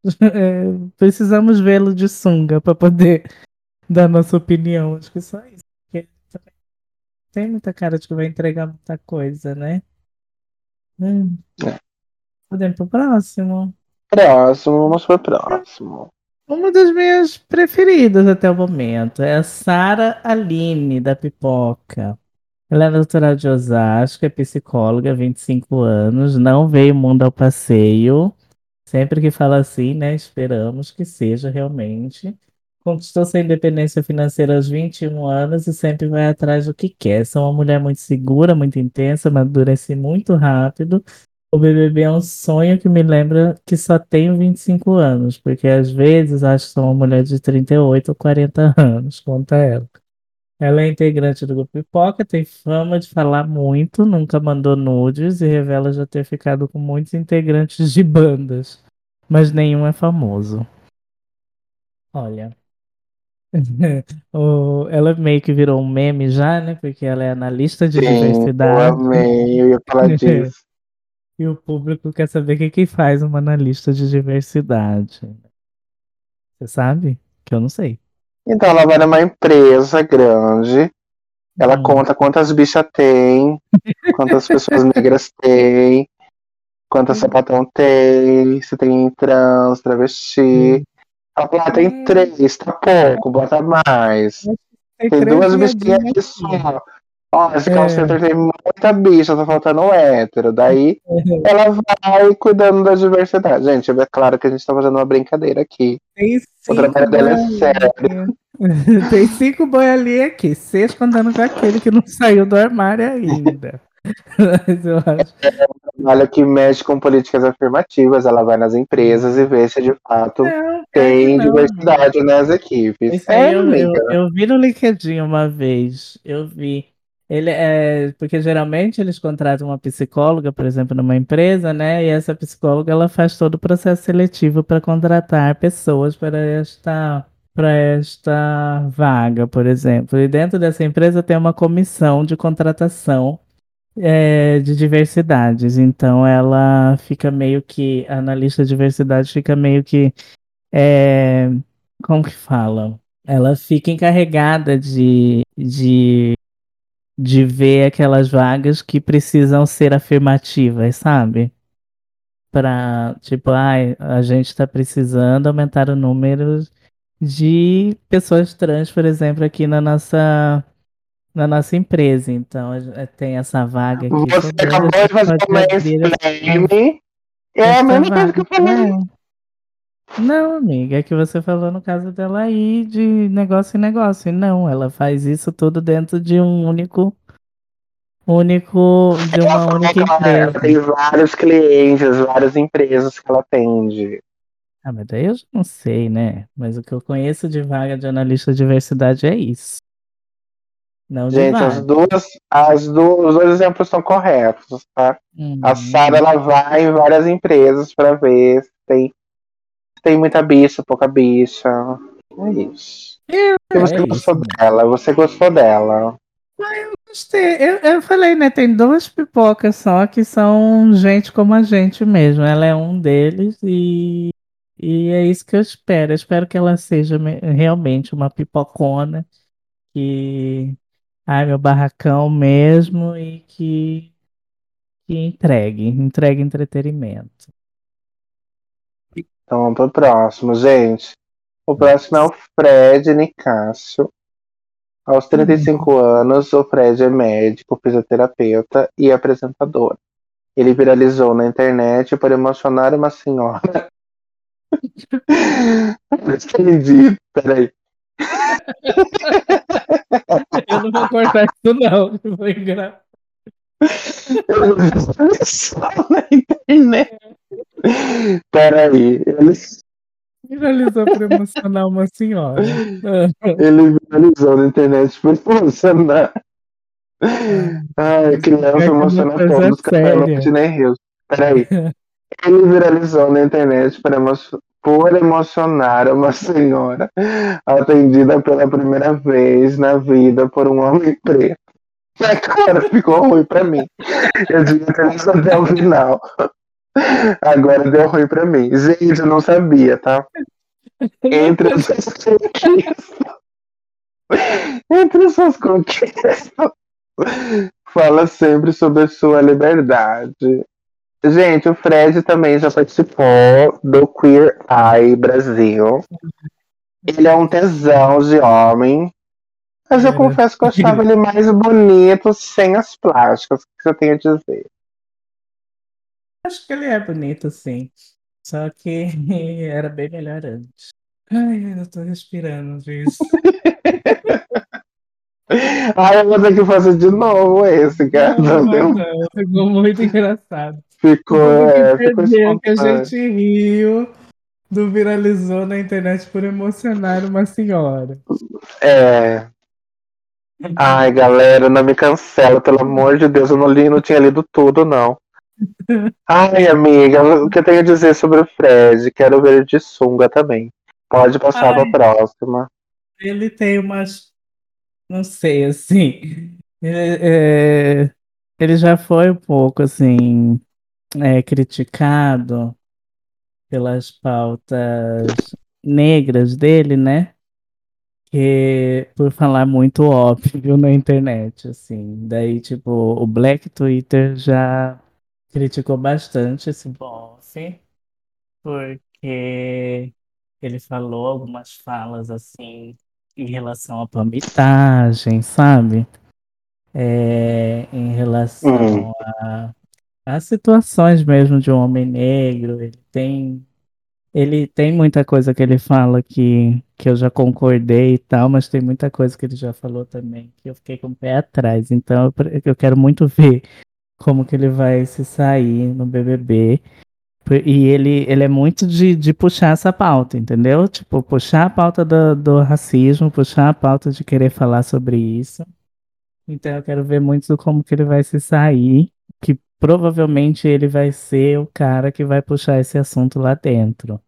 [LAUGHS] É, precisamos vê-lo de sunga para poder [LAUGHS] dar nossa opinião. Acho que só isso. Porque tem muita cara de que vai entregar muita coisa, né? Hum. É. Podemos pro próximo. Próximo, vamos pro próximo. Uma das minhas preferidas até o momento é a Sara Aline, da Pipoca. Ela é doutora de Osasco, é psicóloga, 25 anos, não veio mundo ao passeio. Sempre que fala assim, né? Esperamos que seja realmente. Conquistou sua independência financeira aos 21 anos e sempre vai atrás do que quer. Sou uma mulher muito segura, muito intensa, amadurece muito rápido o BBB é um sonho que me lembra que só tenho 25 anos, porque às vezes acho que sou uma mulher de 38 ou 40 anos, conta ela. Ela é integrante do grupo Pipoca, tem fama de falar muito, nunca mandou nudes e revela já ter ficado com muitos integrantes de bandas, mas nenhum é famoso. Olha. [LAUGHS] ela meio que virou um meme já, né? Porque ela é analista de Sim, diversidade. Eu amei, eu ia falar [LAUGHS] disso. E o público quer saber o que, que faz uma analista de diversidade. Você sabe? Que eu não sei. Então ela vai numa empresa grande, ela hum. conta quantas bichas tem, [LAUGHS] quantas pessoas negras tem, quantas hum. sapatão tem, se tem trans, travesti. Hum. Ela fala, tem é. três, tá pouco, bota mais. Tem, tem duas bichinhas aqui só. Ó, esse call center tem muita bicha, tá faltando hétero. Daí ela vai cuidando da diversidade. Gente, é claro que a gente tá fazendo uma brincadeira aqui. Tem o trabalho dela é sério. [LAUGHS] Tem cinco boi ali aqui, seis contando com aquele que não saiu do armário ainda. Mas eu acho. Olha que mexe com políticas afirmativas, ela vai nas empresas e vê se de fato Não, tem é, não, diversidade nas equipes. Isso É, aí eu, eu, eu vi no LinkedIn uma vez, eu vi. Ele é, porque geralmente eles contratam uma psicóloga, por exemplo, numa empresa, né? E essa psicóloga ela faz todo o processo seletivo para contratar pessoas para esta, para esta vaga, por exemplo. E dentro dessa empresa tem uma comissão de contratação é, de diversidades. Então ela fica meio que, a analista de diversidade fica meio que é, como que fala? Ela fica encarregada de, de, de ver aquelas vagas que precisam ser afirmativas, sabe? Pra, tipo, ai, a gente tá precisando aumentar o número de pessoas trans, por exemplo, aqui na nossa, na nossa empresa. Então, tem essa vaga aqui. Você acabou de fazer explain. É a mesma coisa que eu falei. Não, amiga, é que você falou no caso dela aí de negócio em negócio. E não, ela faz isso tudo dentro de um único, único, de Ela uma falou única que ela, ela empresa. tem vários clientes, várias empresas que ela atende. Ah, mas daí eu já não sei, né? Mas o que eu conheço de vaga de analista de diversidade é isso. Não Gente, as duas, as duas, os dois exemplos são corretos, tá? A Hum, Sara ela vai em várias empresas pra ver se tem, tem muita bicha, pouca bicha. É isso. é, E você é gostou isso. dela, você gostou dela. Gostei. Eu, eu falei, né? Tem duas pipocas só que são gente como a gente mesmo. Ela é um deles e, e é isso que eu espero. Eu espero que ela seja me- realmente uma pipocona que. Ai, meu barracão mesmo e que, que entregue, entregue entretenimento. Então vamos pro próximo, gente. O próximo é o Fred Nicásio. Aos 35 anos, o Fred é médico, fisioterapeuta e apresentador. Ele viralizou na internet por emocionar uma senhora. Entendi, [LAUGHS] peraí. Eu não vou cortar isso, não. Foi engraçado. [LAUGHS] Só [LAUGHS] na internet. Peraí, ele, Viralizou por emocionar uma senhora. ele viralizou na internet por emocionar. Ai, criança que emociona uma coisa todos, séria. Whitney Hills. Peraí. Ele viralizou na internet emo por emocionar uma senhora [LAUGHS] atendida pela primeira vez na vida por um homem preto. Agora ficou ruim pra mim. Eu devia ter visto até o final. Agora deu ruim pra mim. Gente, eu não sabia, tá? Entre as suas conquistas. Entre as suas conquistas. Fala sempre sobre a sua liberdade. Gente, o Fred também já participou do Queer Eye Brasil. Ele é um tesão de homem. Mas eu É. confesso que eu achava ele mais bonito sem as plásticas. O que você tem a dizer? Acho que ele é bonito, sim. Só que [LAUGHS] era bem melhor antes. Ai, eu tô respirando disso. [LAUGHS] Ah, eu vou ter que fazer de novo esse, cara. Não, não, não, ficou muito engraçado. Ficou, é, ficou que a gente riu do viralizou na internet por emocionar uma senhora. É. Ai, galera, não me cancela, pelo amor de Deus, eu não li, não tinha lido tudo, não. [LAUGHS] Ai, amiga, o que eu tenho a dizer sobre o Fred? Quero ver de sunga também. Pode passar Ai. pra próxima. Ele tem umas. Não sei, assim. é, é, ele já foi um pouco, assim, é, criticado pelas pautas negras dele, né? Que, por falar muito óbvio na internet, assim. Daí, tipo, o Black Twitter já criticou bastante esse bofe, porque ele falou algumas falas, assim, em relação à palmitagem, sabe? É, em relação Hum. a, a situações mesmo de um homem negro. Ele tem, ele tem muita coisa que ele fala que, que eu já concordei e tal, mas tem muita coisa que ele já falou também que eu fiquei com o pé atrás. Então eu, eu quero muito [LAUGHS] ver como que ele vai se sair no BBB. E ele, ele é muito de, de puxar essa pauta, entendeu? Tipo, puxar a pauta do, do racismo, puxar a pauta de querer falar sobre isso. Então eu quero ver muito como que ele vai se sair, provavelmente ele vai ser o cara que vai puxar esse assunto lá dentro.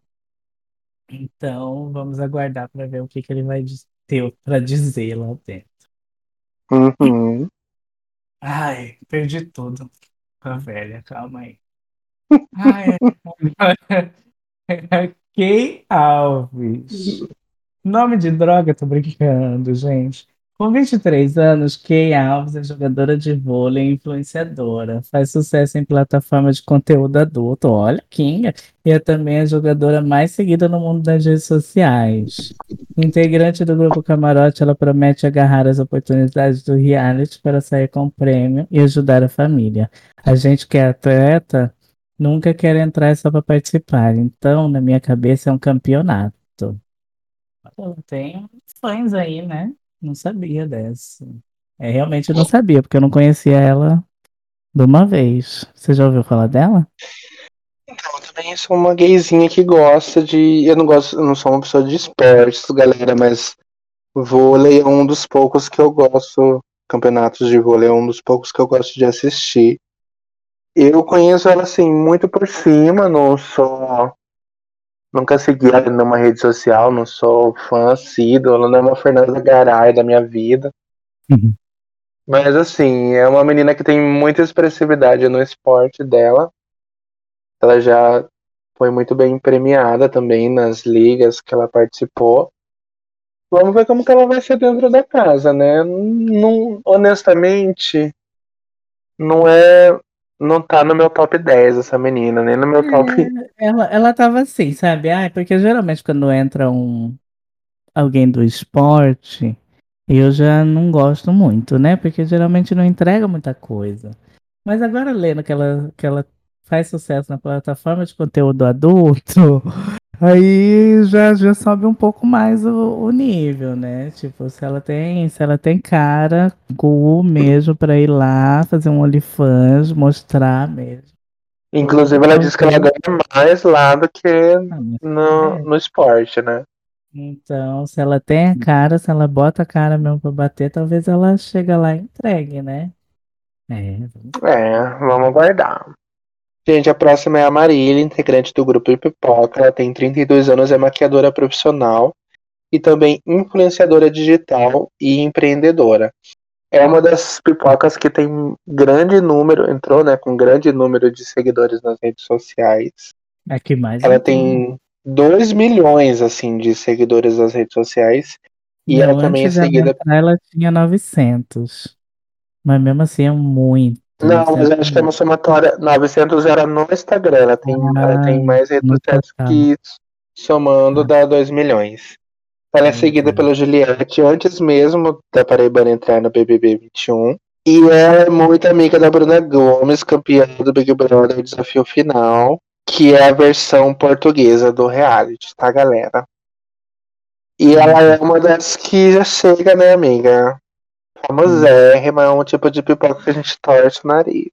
Então vamos aguardar para ver o que, que ele vai ter para dizer lá dentro. Uhum. Ai, perdi tudo. A velha, calma aí. Ai, [LAUGHS] Kay Alves. [LAUGHS] Nome de droga, tô brincando, gente. Com 23 anos, Kay Alves é jogadora de vôlei e influenciadora. Faz sucesso em plataformas de conteúdo adulto. Olha, Kinga. E é também a jogadora mais seguida no mundo das redes sociais. Integrante do grupo Camarote, ela promete agarrar as oportunidades do reality para sair com o prêmio e ajudar a família. A gente que é atleta nunca quer entrar só para participar. Então, na minha cabeça, é um campeonato. Tem fãs aí, né? Não sabia dessa. É, realmente eu não sabia, porque eu não conhecia ela de uma vez. Você já ouviu falar dela? Então, eu também sou uma gayzinha que gosta de. Eu não gosto, eu não sou uma pessoa de esportes, galera, mas vôlei é um dos poucos que eu gosto. Campeonatos de vôlei é um dos poucos que eu gosto de assistir. Eu conheço ela assim muito por cima, não sou Nunca segui ela numa rede social, não sou fã assíduo, ela não é uma Fernanda Garay da minha vida. Uhum. Mas assim, é uma menina que tem muita expressividade no esporte dela. Ela já foi muito bem premiada também nas ligas que ela participou. Vamos ver como que ela vai ser dentro da casa, né? Não, honestamente, não é não tá no meu top 10 essa menina, nem no meu É, top. ela, ela tava assim, sabe? Ai, porque geralmente quando entra um alguém do esporte, eu já não gosto muito, né? Porque geralmente não entrega muita coisa. Mas agora lendo que ela, que ela faz sucesso na plataforma de conteúdo adulto, [LAUGHS] aí já, já sobe um pouco mais o, o nível, né? Tipo, se ela tem, se ela tem cara, cool mesmo pra ir lá fazer um OnlyFans, mostrar mesmo. Inclusive, ela disse que ela ganha mais lá do que Ah, no, é. no esporte, né? Então, se ela tem a cara, se ela bota a cara mesmo pra bater, talvez ela chega lá e entregue, né? É, vamos É, vamos aguardar. Gente, a próxima é a Marília, integrante do grupo Pipoca. Ela tem 32 anos, é maquiadora profissional e também influenciadora digital e empreendedora. É uma das pipocas que tem grande número, entrou né, com grande número de seguidores nas redes sociais. É que mais Ela tem 2 milhões assim de seguidores nas redes sociais e Não, ela também é seguida. ela tinha 900. Mas mesmo assim é muito. Não, mas 900 eu acho que é uma somatória. 900 era no Instagram, ela tem, ela tem Ah, mais redes sociais que somando dá 2 milhões. Ela é seguida Uhum. pela Juliette antes mesmo da Paraibana entrar no BBB 21. E ela é muito amiga da Bruna Gomes, campeã do Big Brother Desafio Final, que é a versão portuguesa do reality, tá, galera? E ela é uma das que já chega, né, amiga? Famosérrima, é um tipo de pipoca que a gente torce o nariz.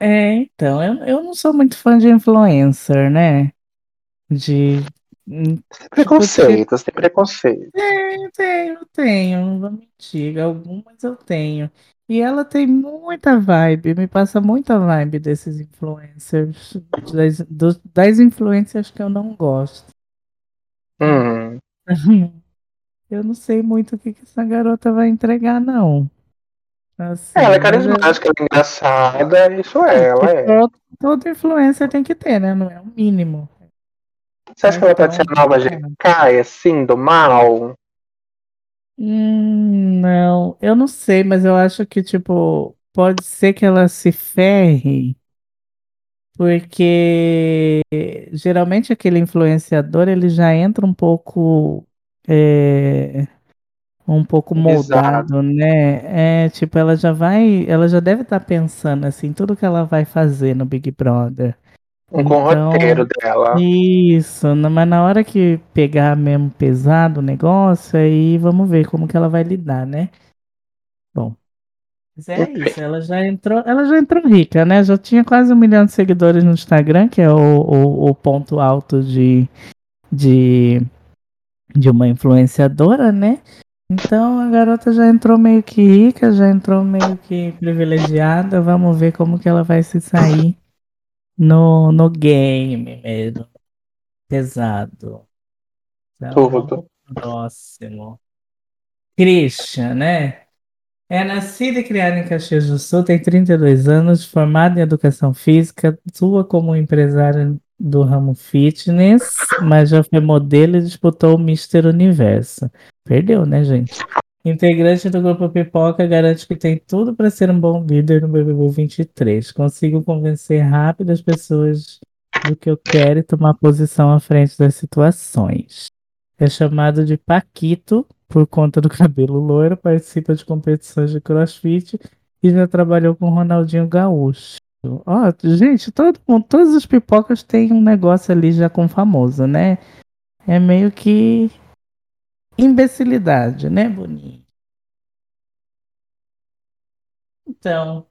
É, então, eu, eu não sou muito fã de influencer, né? De. hum, Tem preconceitos, tem preconceito. Tenho, tenho, tenho, não vou mentir. Algumas eu tenho. E ela tem muita vibe, me passa muita vibe desses influencers. Das, dos- das influências que eu não gosto. Hum. [LAUGHS] Eu não sei muito o que, que essa garota vai entregar, não. Assim, Ela é eu- carismática, ela é engraçada, isso é, ela que é. todo, todo influencer tem que ter, né? Não é o mínimo. Você acha que ela pode ser a nova GK, assim, do mal? Hum, não, eu não sei, mas eu acho que, tipo, pode ser que ela se ferre, porque geralmente aquele influenciador, ele já entra um pouco, é, um pouco moldado, né? É, tipo, ela já vai, ela já deve estar pensando, assim, tudo que ela vai fazer no Big Brother. Com o Então, roteiro dela. Isso, mas na hora que pegar mesmo pesado o negócio, aí vamos ver como que ela vai lidar, né? Bom, Mas é isso, ela já entrou, ela já entrou rica, né? Já tinha quase um milhão de seguidores no Instagram, que é o, o, o ponto alto de, de, de uma influenciadora, né? Então a garota já entrou meio que rica, já entrou meio que privilegiada. Vamos ver como que ela vai se sair no, no game mesmo. Pesado. Então, próximo. Christian, né? É nascida e criada em Caxias do Sul, tem 32 anos, formada em educação física, atua como empresária do ramo fitness, mas já foi modelo e disputou o Mister Universo. Perdeu, né, gente? Integrante do grupo Pipoca, garante que tem tudo para ser um bom líder no BBB 23. Consigo convencer rápido as pessoas do que eu quero e tomar posição à frente das situações. É chamado de Paquito por conta do [LAUGHS] cabelo loiro, participa de competições de crossfit e já trabalhou com Ronaldinho Gaúcho. Ó, gente, todo mundo, todas as pipocas têm um negócio ali já com famoso, né? É meio que imbecilidade, né, Boninho? Então,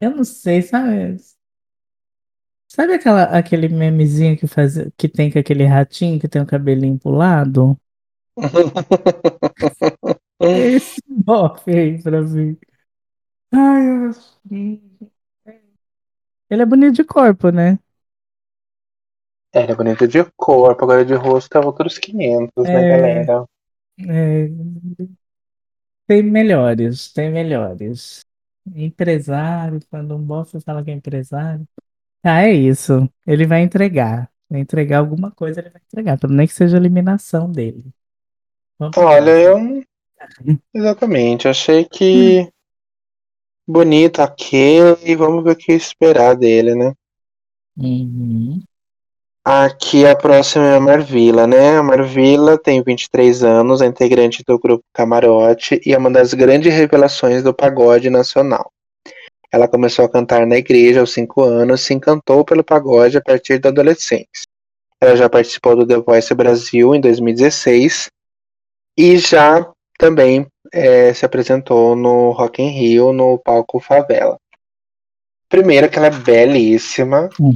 eu não sei, sabe? Sabe aquela, aquele memezinho que, faz, que tem com aquele ratinho que tem o cabelinho pro lado? [LAUGHS] Esse bofe aí pra mim. Ai, eu. Ele é bonito de corpo, né? Ela é bonita de corpo, agora de rosto é outros 500, né, É. galera? É, Tem melhores, tem melhores. Empresário, quando um bofe fala que é empresário. Ah, é isso. Ele vai entregar. Vai entregar alguma coisa, ele vai entregar. Pelo nem que seja a eliminação dele. Vamos Olha, próximo. eu. [LAUGHS] Exatamente, achei que. Bonito, ok. Vamos ver o que esperar dele, né? Uhum. Aqui a próxima é a Marvila, né? A Marvila tem 23 anos, é integrante do grupo Camarote e é uma das grandes revelações do pagode nacional. Ela começou a cantar na igreja aos 5 anos e se encantou pelo pagode a partir da adolescência. Ela já participou do The Voice Brasil em 2016 e já também eh, se apresentou no Rock in Rio no palco Favela. Primeiro que ela é belíssima. Hum.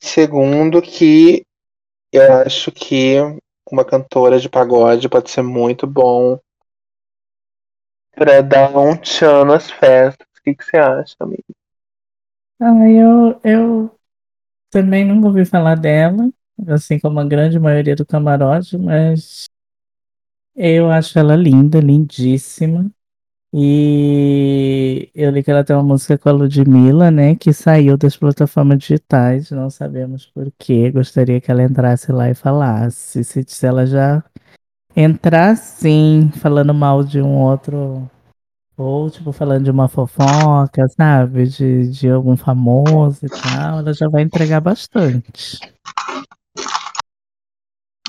Segundo que eu acho que uma cantora de pagode pode ser muito bom para dar um tchan nas festas. O que, que você acha, amigo? Ah, eu, eu também nunca ouvi falar dela, assim como a grande maioria do camarote, mas eu acho ela linda, lindíssima. E eu li que ela tem uma música com a Ludmilla, né? Que saiu das plataformas digitais, não sabemos por quê. Gostaria que ela entrasse lá e falasse. Se, se ela já entrar sim, falando mal de um outro. Ou, tipo, falando de uma fofoca, sabe? De, de algum famoso e tal, ela já vai entregar bastante.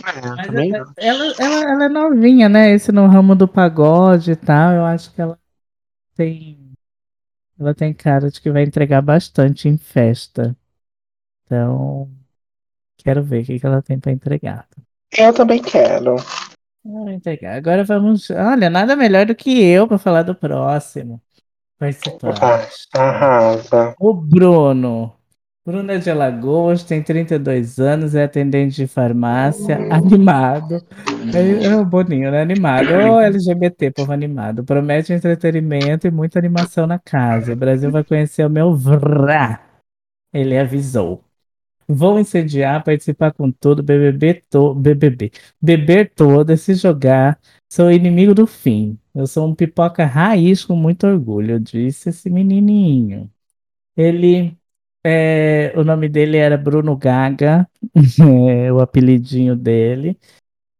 É, Mas também ela, ela, ela, ela é novinha, né? Esse no ramo do pagode e tal, eu acho que ela tem. Ela tem cara de que vai entregar bastante em festa. Então, quero ver o que, que ela tem pra entregar. Eu também quero. Vai entregar. Agora vamos. Olha, nada melhor do que eu pra falar do próximo participante. Arrasa. O Bruno. Bruno é de Alagoas, tem 32 anos, é atendente de farmácia, animado. É, é o Boninho, né? Animado. Ô, LGBT, povo animado. Promete entretenimento e muita animação na casa. O Brasil vai conhecer o meu vrá. Ele avisou. Vou incendiar, participar com tudo, BBB to BBB. Beber toda, se jogar. Sou inimigo do fim. Eu sou um pipoca raiz com muito orgulho, disse esse menininho. Ele é, o nome dele era Bruno Gaga, [LAUGHS] é, o apelidinho dele,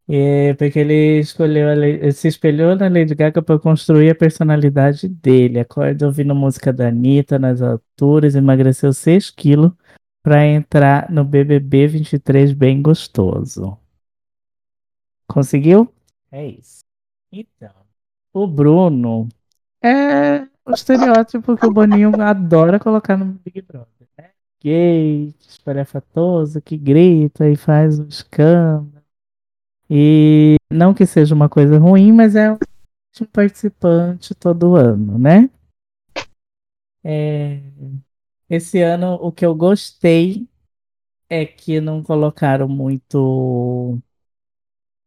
é, porque ele escolheu, se espelhou na Lady Gaga para construir a personalidade dele. Acorda ouvindo música da Anitta nas alturas, emagreceu 6 quilos para entrar no BBB 23 bem gostoso. Conseguiu? É isso. Então, o Bruno é o estereótipo que o Boninho adora colocar no Big Brother? Gay, espalhafatoso, que grita e faz um escândalo. E não que seja uma coisa ruim, mas é um participante todo ano, né? É, esse ano o que eu gostei é que não colocaram muito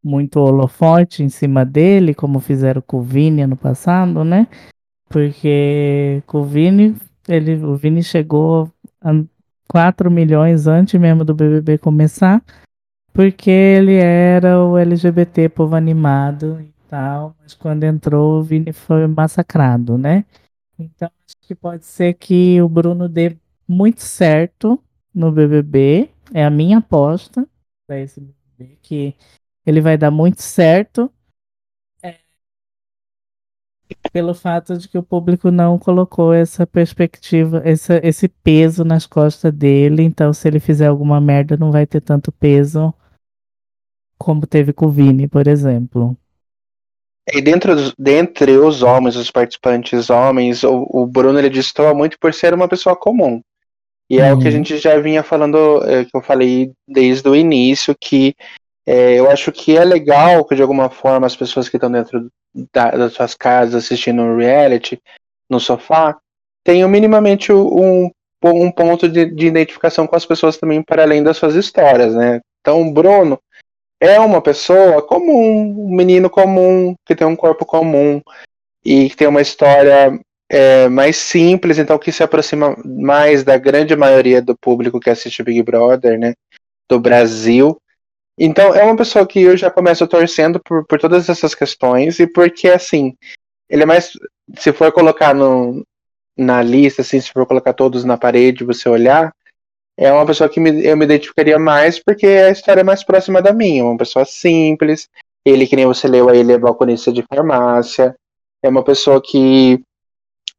muito holofote em cima dele, como fizeram com o Vini ano passado, né? Porque com o Vini, ele, o Vini chegou a 4 milhões antes mesmo do BBB começar, porque ele era o LGBT povo animado e tal, mas quando entrou o Vini foi massacrado, né? Então acho que pode ser que o Bruno dê muito certo no BBB, é a minha aposta para esse BBB, que ele vai dar muito certo. Pelo fato de que o público não colocou essa perspectiva, essa, esse peso nas costas dele. Então, se ele fizer alguma merda, não vai ter tanto peso como teve com o Vini, por exemplo. E dentro, dentre os homens, os participantes homens, o, o Bruno ele destoa muito por ser uma pessoa comum. E é o que a uhum. gente já vinha falando, é, que eu falei desde o início, que é, eu acho que é legal que de alguma forma as pessoas que estão dentro da, das suas casas assistindo um reality no sofá tenham minimamente um, um ponto de, de, identificação com as pessoas também para além das suas histórias, né? Então o Bruno é uma pessoa comum, um menino comum que tem um corpo comum e que tem uma história é, mais simples, então que se aproxima mais da grande maioria do público que assiste Big Brother, né? Do Brasil. Então é uma pessoa que eu já começo torcendo por, por todas essas questões e porque assim ele é mais se for colocar no, na lista, assim, se for colocar todos na parede, você olhar, é uma pessoa que me, eu me identificaria mais porque a história é mais próxima da minha, uma pessoa simples. Ele, que nem você leu aí, ele é balconista de farmácia. É uma pessoa que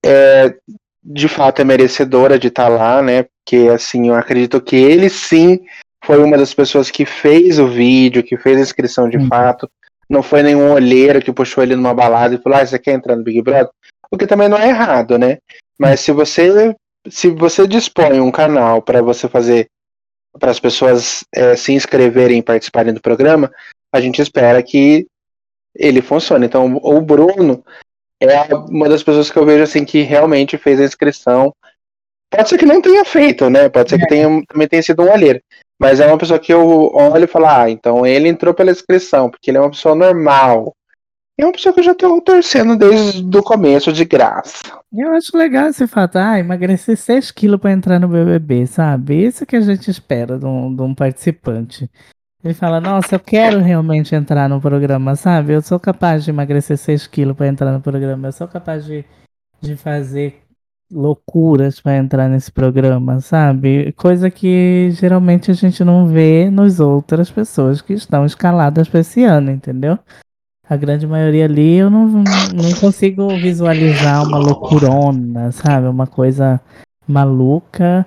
é, de fato é merecedora de estar tá lá, né? Porque assim, eu acredito que ele sim foi uma das pessoas que fez o vídeo, que fez a inscrição de uhum. fato. Não foi nenhum olheiro que puxou ele numa balada e falou: Ah, você quer entrar no Big Brother? O que também não é errado, né? Mas se você se você dispõe um canal para você fazer para as pessoas é, se inscreverem e participarem do programa, a gente espera que ele funcione. Então, o Bruno, é uma das pessoas que eu vejo assim que realmente fez a inscrição. Pode ser que não tenha feito, né? Pode ser que é. tenha, também tenha sido um olheiro. Mas é uma pessoa que eu olho e falo, ah, então ele entrou pela inscrição, porque ele é uma pessoa normal. É uma pessoa que eu já estou torcendo desde o começo, de graça. Eu acho legal esse fato, ah, emagrecer 6 quilos para entrar no BBB, sabe? Isso que a gente espera de um, de um participante. Ele fala, nossa, eu quero realmente entrar no programa, sabe? Eu sou capaz de emagrecer 6 quilos para entrar no programa. Eu sou capaz de, de fazer loucuras para entrar nesse programa, sabe? Coisa que geralmente a gente não vê nas outras pessoas que estão escaladas para esse ano, entendeu? A grande maioria ali eu não, não consigo visualizar uma loucurona, sabe? Uma coisa maluca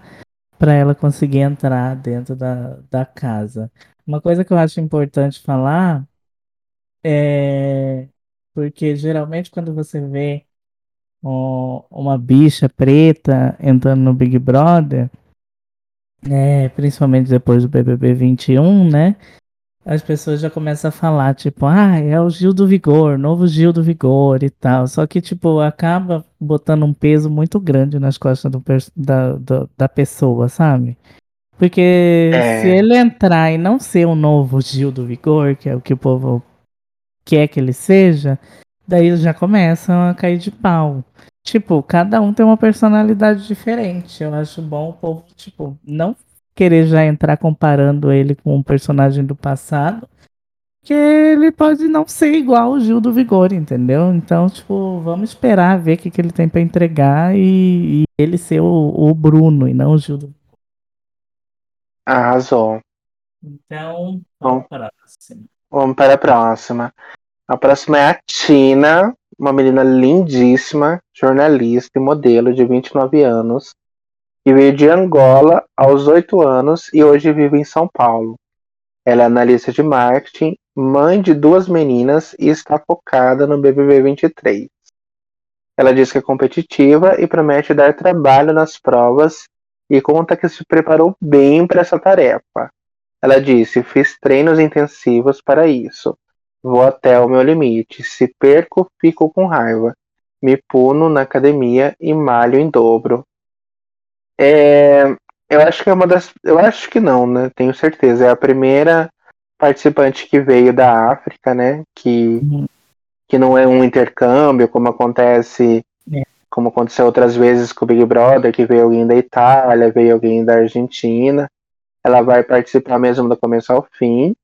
para ela conseguir entrar dentro da, da casa. Uma coisa que eu acho importante falar é porque geralmente quando você vê uma bicha preta entrando no Big Brother, é, principalmente depois do BBB 21, né? As pessoas já começam a falar, tipo, ah, é o Gil do Vigor, novo Gil do Vigor e tal. Só que, tipo, acaba botando um peso muito grande nas costas do, da, da, da pessoa, sabe? Porque é... se ele entrar e não ser um novo Gil do Vigor, que é o que o povo quer que ele seja, daí eles já começam a cair de pau. Tipo, cada um tem uma personalidade diferente. Eu acho bom o povo, tipo, não querer já entrar comparando ele com um personagem do passado, que ele pode não ser igual o Gil do Vigor, entendeu? Então, tipo, vamos esperar ver o que, que ele tem para entregar e, e, ele ser o, o Bruno e não o Gil do Vigor. Arrasou. Então, vamos para a próxima. Vamos para a próxima. A próxima é a Tina, uma menina lindíssima, jornalista e modelo de 29 anos, que veio de Angola aos 8 anos e hoje vive em São Paulo. Ela é analista de marketing, mãe de duas meninas e está focada no BBB 23. Ela diz que é competitiva e promete dar trabalho nas provas e conta que se preparou bem para essa tarefa. Ela disse: Fiz treinos intensivos para isso. Vou até o meu limite. Se perco, fico com raiva. Me puno na academia e malho em dobro. É, eu acho que é uma das. Eu acho que não, né? Tenho certeza. É a primeira participante que veio da África, né? Que, Uhum. que não é um intercâmbio, como acontece. É. Como aconteceu outras vezes com o Big Brother, que veio alguém da Itália, veio alguém da Argentina. Ela vai participar mesmo do começo ao fim.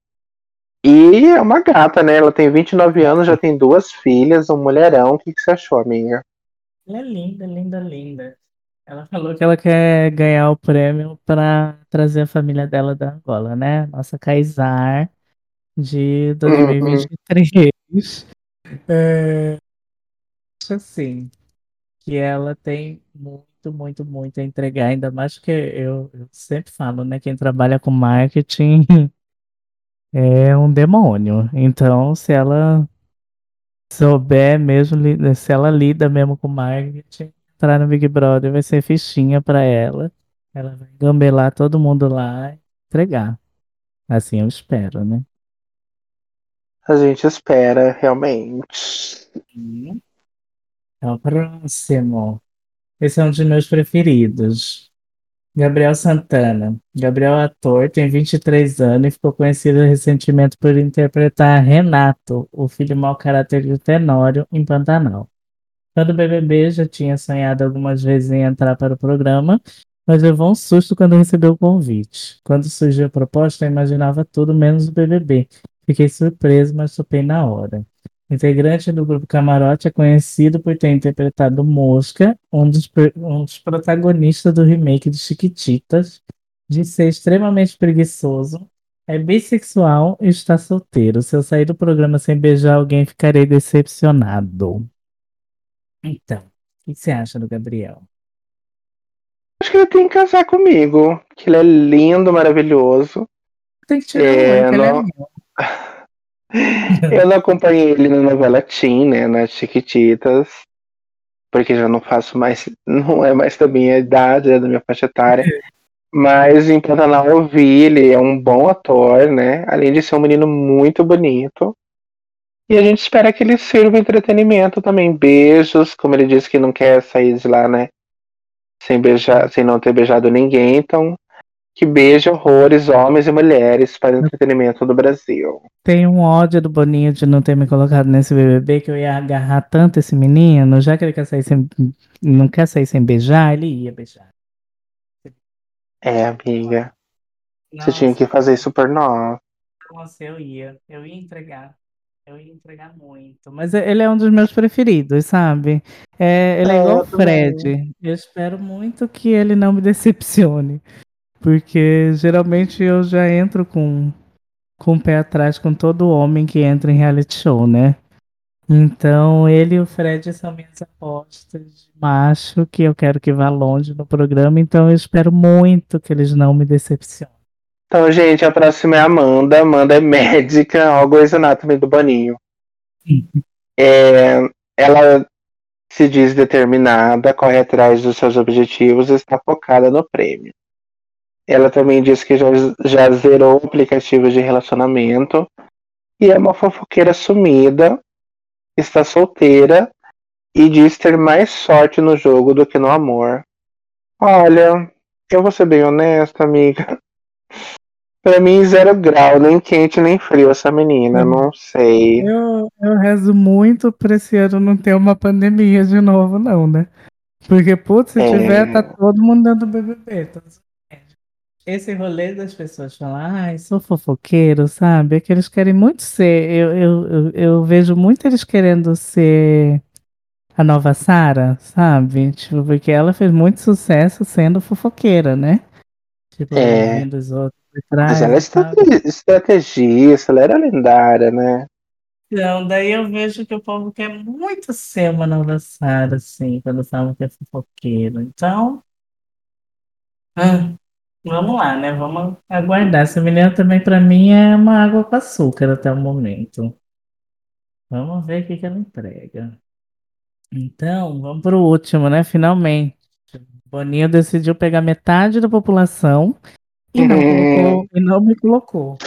E é uma gata, né? Ela tem 29 anos, já tem duas filhas, um mulherão. O que, que você achou, amiga? Ela é linda, linda, linda. Ela falou que ela quer ganhar o prêmio para trazer a família dela da Angola, né? Nossa Kaysar de 2023. É, acho assim, que ela tem muito, muito, muito a entregar, ainda mais que eu, eu sempre falo, né? Quem trabalha com marketing [LAUGHS] é um demônio. Então, se ela souber mesmo, se ela lida mesmo com marketing, entrar no Big Brother vai ser fichinha pra ela. Ela vai gambelar todo mundo lá e entregar. Assim eu espero, né? A gente espera, realmente. Então, próximo. Esse é um dos meus preferidos. Gabriel Santana. Gabriel é ator, tem 23 anos e ficou conhecido recentemente por interpretar Renato, o filho mau caráter de Tenório, em Pantanal. Fã do BBB, já tinha sonhado algumas vezes em entrar para o programa, mas levou um susto quando recebeu o convite. Quando surgiu a proposta, eu imaginava tudo menos o BBB. Fiquei surpreso, mas topei na hora. Integrante do grupo Camarote, é conhecido por ter interpretado Mosca, um dos, um dos protagonistas do remake de Chiquititas, de ser extremamente preguiçoso, é bissexual e está solteiro. Se eu sair do programa sem beijar alguém, ficarei decepcionado. Então, o que você acha do Gabriel? Acho que ele tem que casar comigo. Que ele é lindo, maravilhoso. Tem que tirar É, um, que ele é não- lindo. [LAUGHS] [LAUGHS] Eu não acompanhei ele na novela Teen, né? Nas Chiquititas. Porque já não faço mais. Não é mais da minha idade, é da minha faixa etária. Mas em Pantanal eu vi, ele é um bom ator, né? Além de ser um menino muito bonito. E a gente espera que ele sirva entretenimento também. Beijos, como ele disse que não quer sair de lá, né? Sem beijar, sem não ter beijado ninguém. Então, que beije horrores, homens e mulheres, para o entretenimento do Brasil. Tem um ódio do Boninho de não ter me colocado nesse BBB que eu ia agarrar tanto esse menino, já que ele quer sair sem, não quer sair sem beijar, ele ia beijar. É, amiga. Você tinha que fazer isso por nós. Nossa, eu ia, eu ia entregar. Eu ia entregar muito. Mas ele é um dos meus preferidos, sabe? É, ele é É, igual o Fred. Eu espero muito que ele não me decepcione. Porque geralmente eu já entro com, com o pé atrás com todo homem que entra em reality show, né? Então ele e o Fred são minhas apostas de macho que eu quero que vá longe no programa. Então eu espero muito que eles não me decepcionem. Então, gente, a próxima é a Amanda. Amanda é médica, [LAUGHS] ó, Grey's Anatomy do Boninho. É, ela se diz determinada, corre atrás dos seus objetivos e está focada no prêmio. Ela também diz que já, já zerou aplicativos de relacionamento e é uma fofoqueira sumida, está solteira e diz ter mais sorte no jogo do que no amor. Olha, eu vou ser bem honesta, amiga. [LAUGHS] Pra mim, zero grau, nem quente nem frio essa menina, Hum. não sei. Eu, eu rezo muito pra esse ano não ter uma pandemia de novo, não, né? Porque, putz, se É. tiver, tá todo mundo dando BBB. médicos. Esse rolê das pessoas falar, ai, sou fofoqueiro, sabe? É que eles querem muito ser. Eu, eu, eu, eu vejo muito eles querendo ser a nova Sarah, sabe? Tipo, porque ela fez muito sucesso sendo fofoqueira, né? Tipo, É. outros trás. Mas ela é e estrate- estrategista, ela era lendária, né? Então, daí eu vejo que o povo quer muito ser uma nova Sara, assim, quando falam que é fofoqueiro. Então, ah, vamos lá, né? Vamos aguardar. Essa menina também, pra mim, é uma água com açúcar até o momento. Vamos ver o que que ela entrega. Então, vamos pro último, né? Finalmente. Boninho decidiu pegar metade da população e não Uhum. colocou, e não me colocou.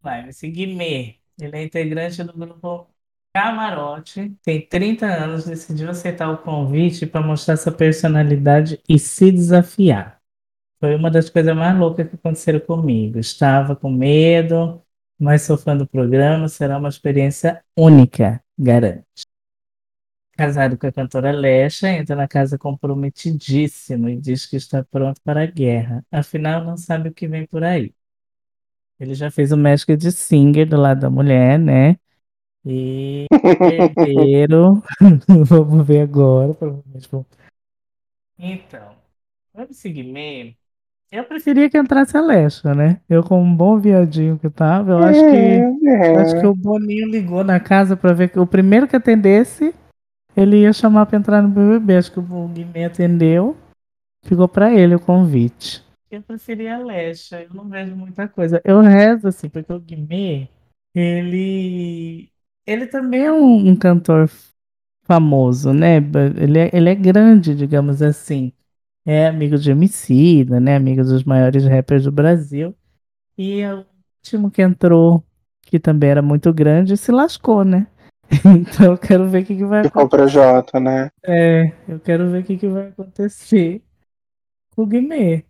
Vai, esse Guimê, ele é integrante do grupo Camarote, tem 30 anos, decidiu aceitar o convite para mostrar sua personalidade e se desafiar. Foi uma das coisas mais loucas que aconteceram comigo. Estava com medo, mas sou fã do programa, será uma experiência única, garante. Casado com a cantora Lesha, entra na casa comprometidíssimo e diz que está pronto para a guerra. Afinal, não sabe o que vem por aí. Ele já fez o Magic de Singer do lado da mulher, né? E [LAUGHS] herdeiro. [LAUGHS] Vamos ver agora. Provavelmente. Então, vamos seguir meio. Eu preferia que entrasse a Lesha, né? Eu, como um bom viadinho que tava, eu acho que, É, acho que o Boninho ligou na casa pra ver que o primeiro que atendesse, ele ia chamar pra entrar no BBB. Acho que o Guimê atendeu, ficou pra ele o convite. Eu preferia a Lesha, eu não vejo muita coisa. Eu rezo assim, porque o Guimê, ele. Ele também é um, um cantor famoso, né? Ele é, ele é grande, digamos assim. É amigo de Emicida, né? Amigo dos maiores rappers do Brasil. E o último que entrou, que também era muito grande, se lascou, né? [LAUGHS] Então eu quero ver o que, que vai ficou acontecer. pra Jota, né? É, eu quero ver o que, que vai acontecer com o Guimê.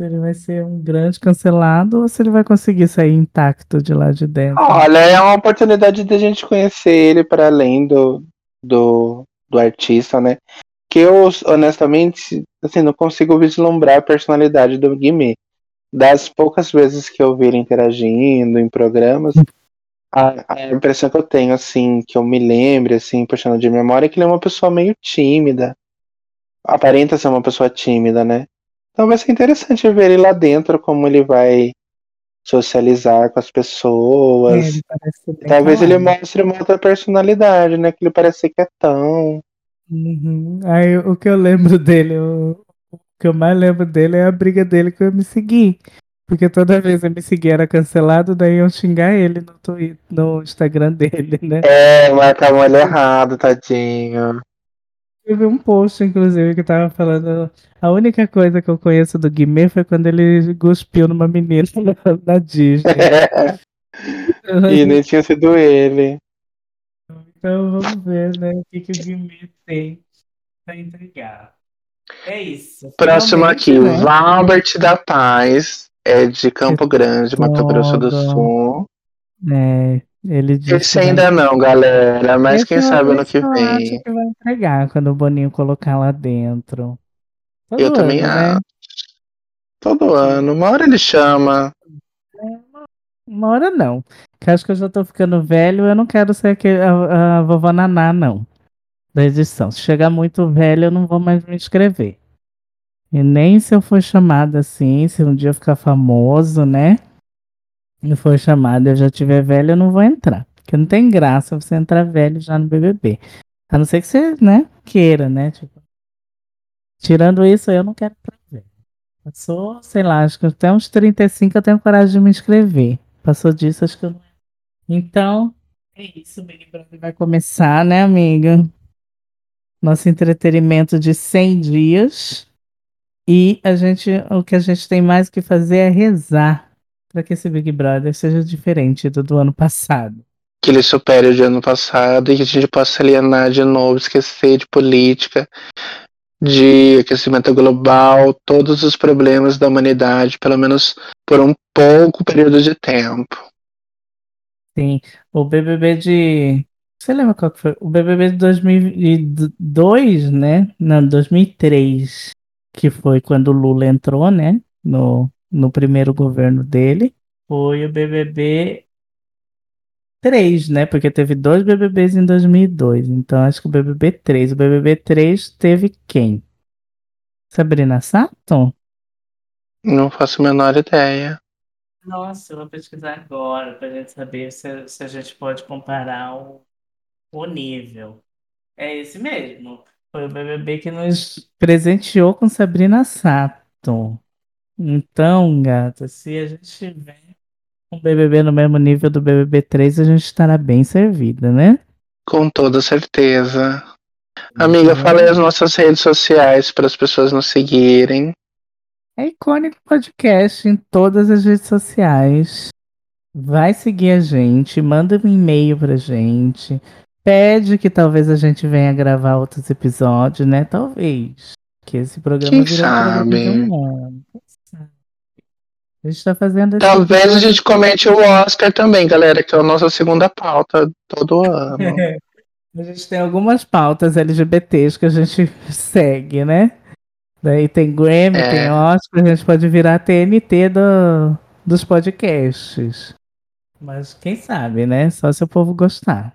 Se ele vai ser um grande cancelado ou se ele vai conseguir sair intacto de lá de dentro. Olha, é uma oportunidade de a gente conhecer ele para além do, do, do artista, né? Que eu, honestamente, assim, não consigo vislumbrar a personalidade do Guimê. Das poucas vezes que eu vi ele interagindo em programas, a, a impressão que eu tenho, assim, que eu me lembre, assim, puxando de memória, é que ele é uma pessoa meio tímida. Aparenta ser uma pessoa tímida, né? Então vai ser interessante ver ele lá dentro, como ele vai socializar com as É, pessoas. ele bem Talvez ele mostre uma outra personalidade, né? Que ele parece ser quietão. Uhum. Aí o que eu lembro dele, o, o que eu mais lembro dele é a briga dele com o MC Gui. Porque toda vez o MC Gui era cancelado, daí eu xingar ele no, Twitter, no Instagram dele, né? É, marcava ele errado, tadinho. Teve um post, inclusive, que tava falando. A única coisa que eu conheço do Guimê foi quando ele cuspiu numa menina [LAUGHS] na, Disney. [LAUGHS] e nem tinha sido ele. Então vamos ver, né? O que, que o Guimê tem pra entregar. É isso. Próximo aqui, né? Valbert da Paz. É de Campo Grande, Mato Grosso do. Sul. É, ele disse Esse vai- ainda não, galera. Mas Esse quem eu- sabe ano que eu vem. acho que vai entregar quando o Boninho colocar lá dentro. Todo Eu também ano, né? acho. Todo ano. Uma hora ele chama. Uma hora não. Que acho que eu já tô ficando velho, eu não quero ser aquele, a, a vovó Naná, não. Da edição. Se chegar muito velho, eu não vou mais me inscrever. E nem se eu for chamado assim, se um dia eu ficar famoso, né? E for chamado e eu já tiver velho, eu não vou entrar. Porque não tem graça você entrar velho já no BBB. A não ser que você, né, queira, né? Tipo, tirando isso, eu não quero entrar. Passou, sei lá, acho que até uns 35 eu tenho coragem de me inscrever. Passou disso, acho que eu não. Então, é isso, o Big Brother vai começar, né, amiga? Nosso entretenimento de 100 dias. E a gente, o que a gente tem mais que fazer é rezar para que esse Big Brother seja diferente do do ano passado. Que ele supere o de ano passado e que a gente possa alienar de novo, esquecer de política, de aquecimento global, todos os problemas da humanidade, pelo menos por um pouco período de tempo. Sim, o BBB de. Você lembra qual que foi? O BBB de 2002, né? Não, 2003, que foi quando o Lula entrou, né? No, no primeiro governo dele. Foi o BBB 3, né? Porque teve dois BBBs em 2002. Então acho que o BBB 3. O BBB 3 teve quem? Sabrina Sato? Não faço a menor ideia. Nossa, eu vou pesquisar agora pra gente saber se, se a gente pode comparar o, o nível. É esse mesmo. Foi o BBB que nos presenteou com Sabrina Sato. Então, gata, se a gente tiver um BBB no mesmo nível do BBB 3, a gente estará bem servida, né? Com toda certeza. Amiga, Então, fala aí as nossas redes sociais para as pessoas nos seguirem. É icônico podcast em todas as redes sociais. vai seguir a gente, manda um e-mail pra gente, pede que talvez a gente venha gravar outros episódios, né? Talvez. Que esse programa Quem virou um programa sabe? humor. Quem sabe? A gente tá fazendo Talvez a gente comente o Oscar também, galera, que é a nossa segunda pauta todo ano. [LAUGHS] A gente tem algumas pautas LGBTs que a gente [LAUGHS] segue, né? Daí tem Grammy, É. tem Oscar, a gente pode virar TNT do, dos podcasts. Mas quem sabe, né? Só se o povo gostar.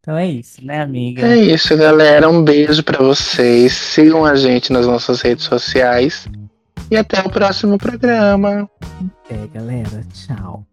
Então é isso, né, amiga? É isso, galera. Um beijo pra vocês. Sigam a gente nas nossas redes sociais. E até o próximo programa. É, galera. Tchau.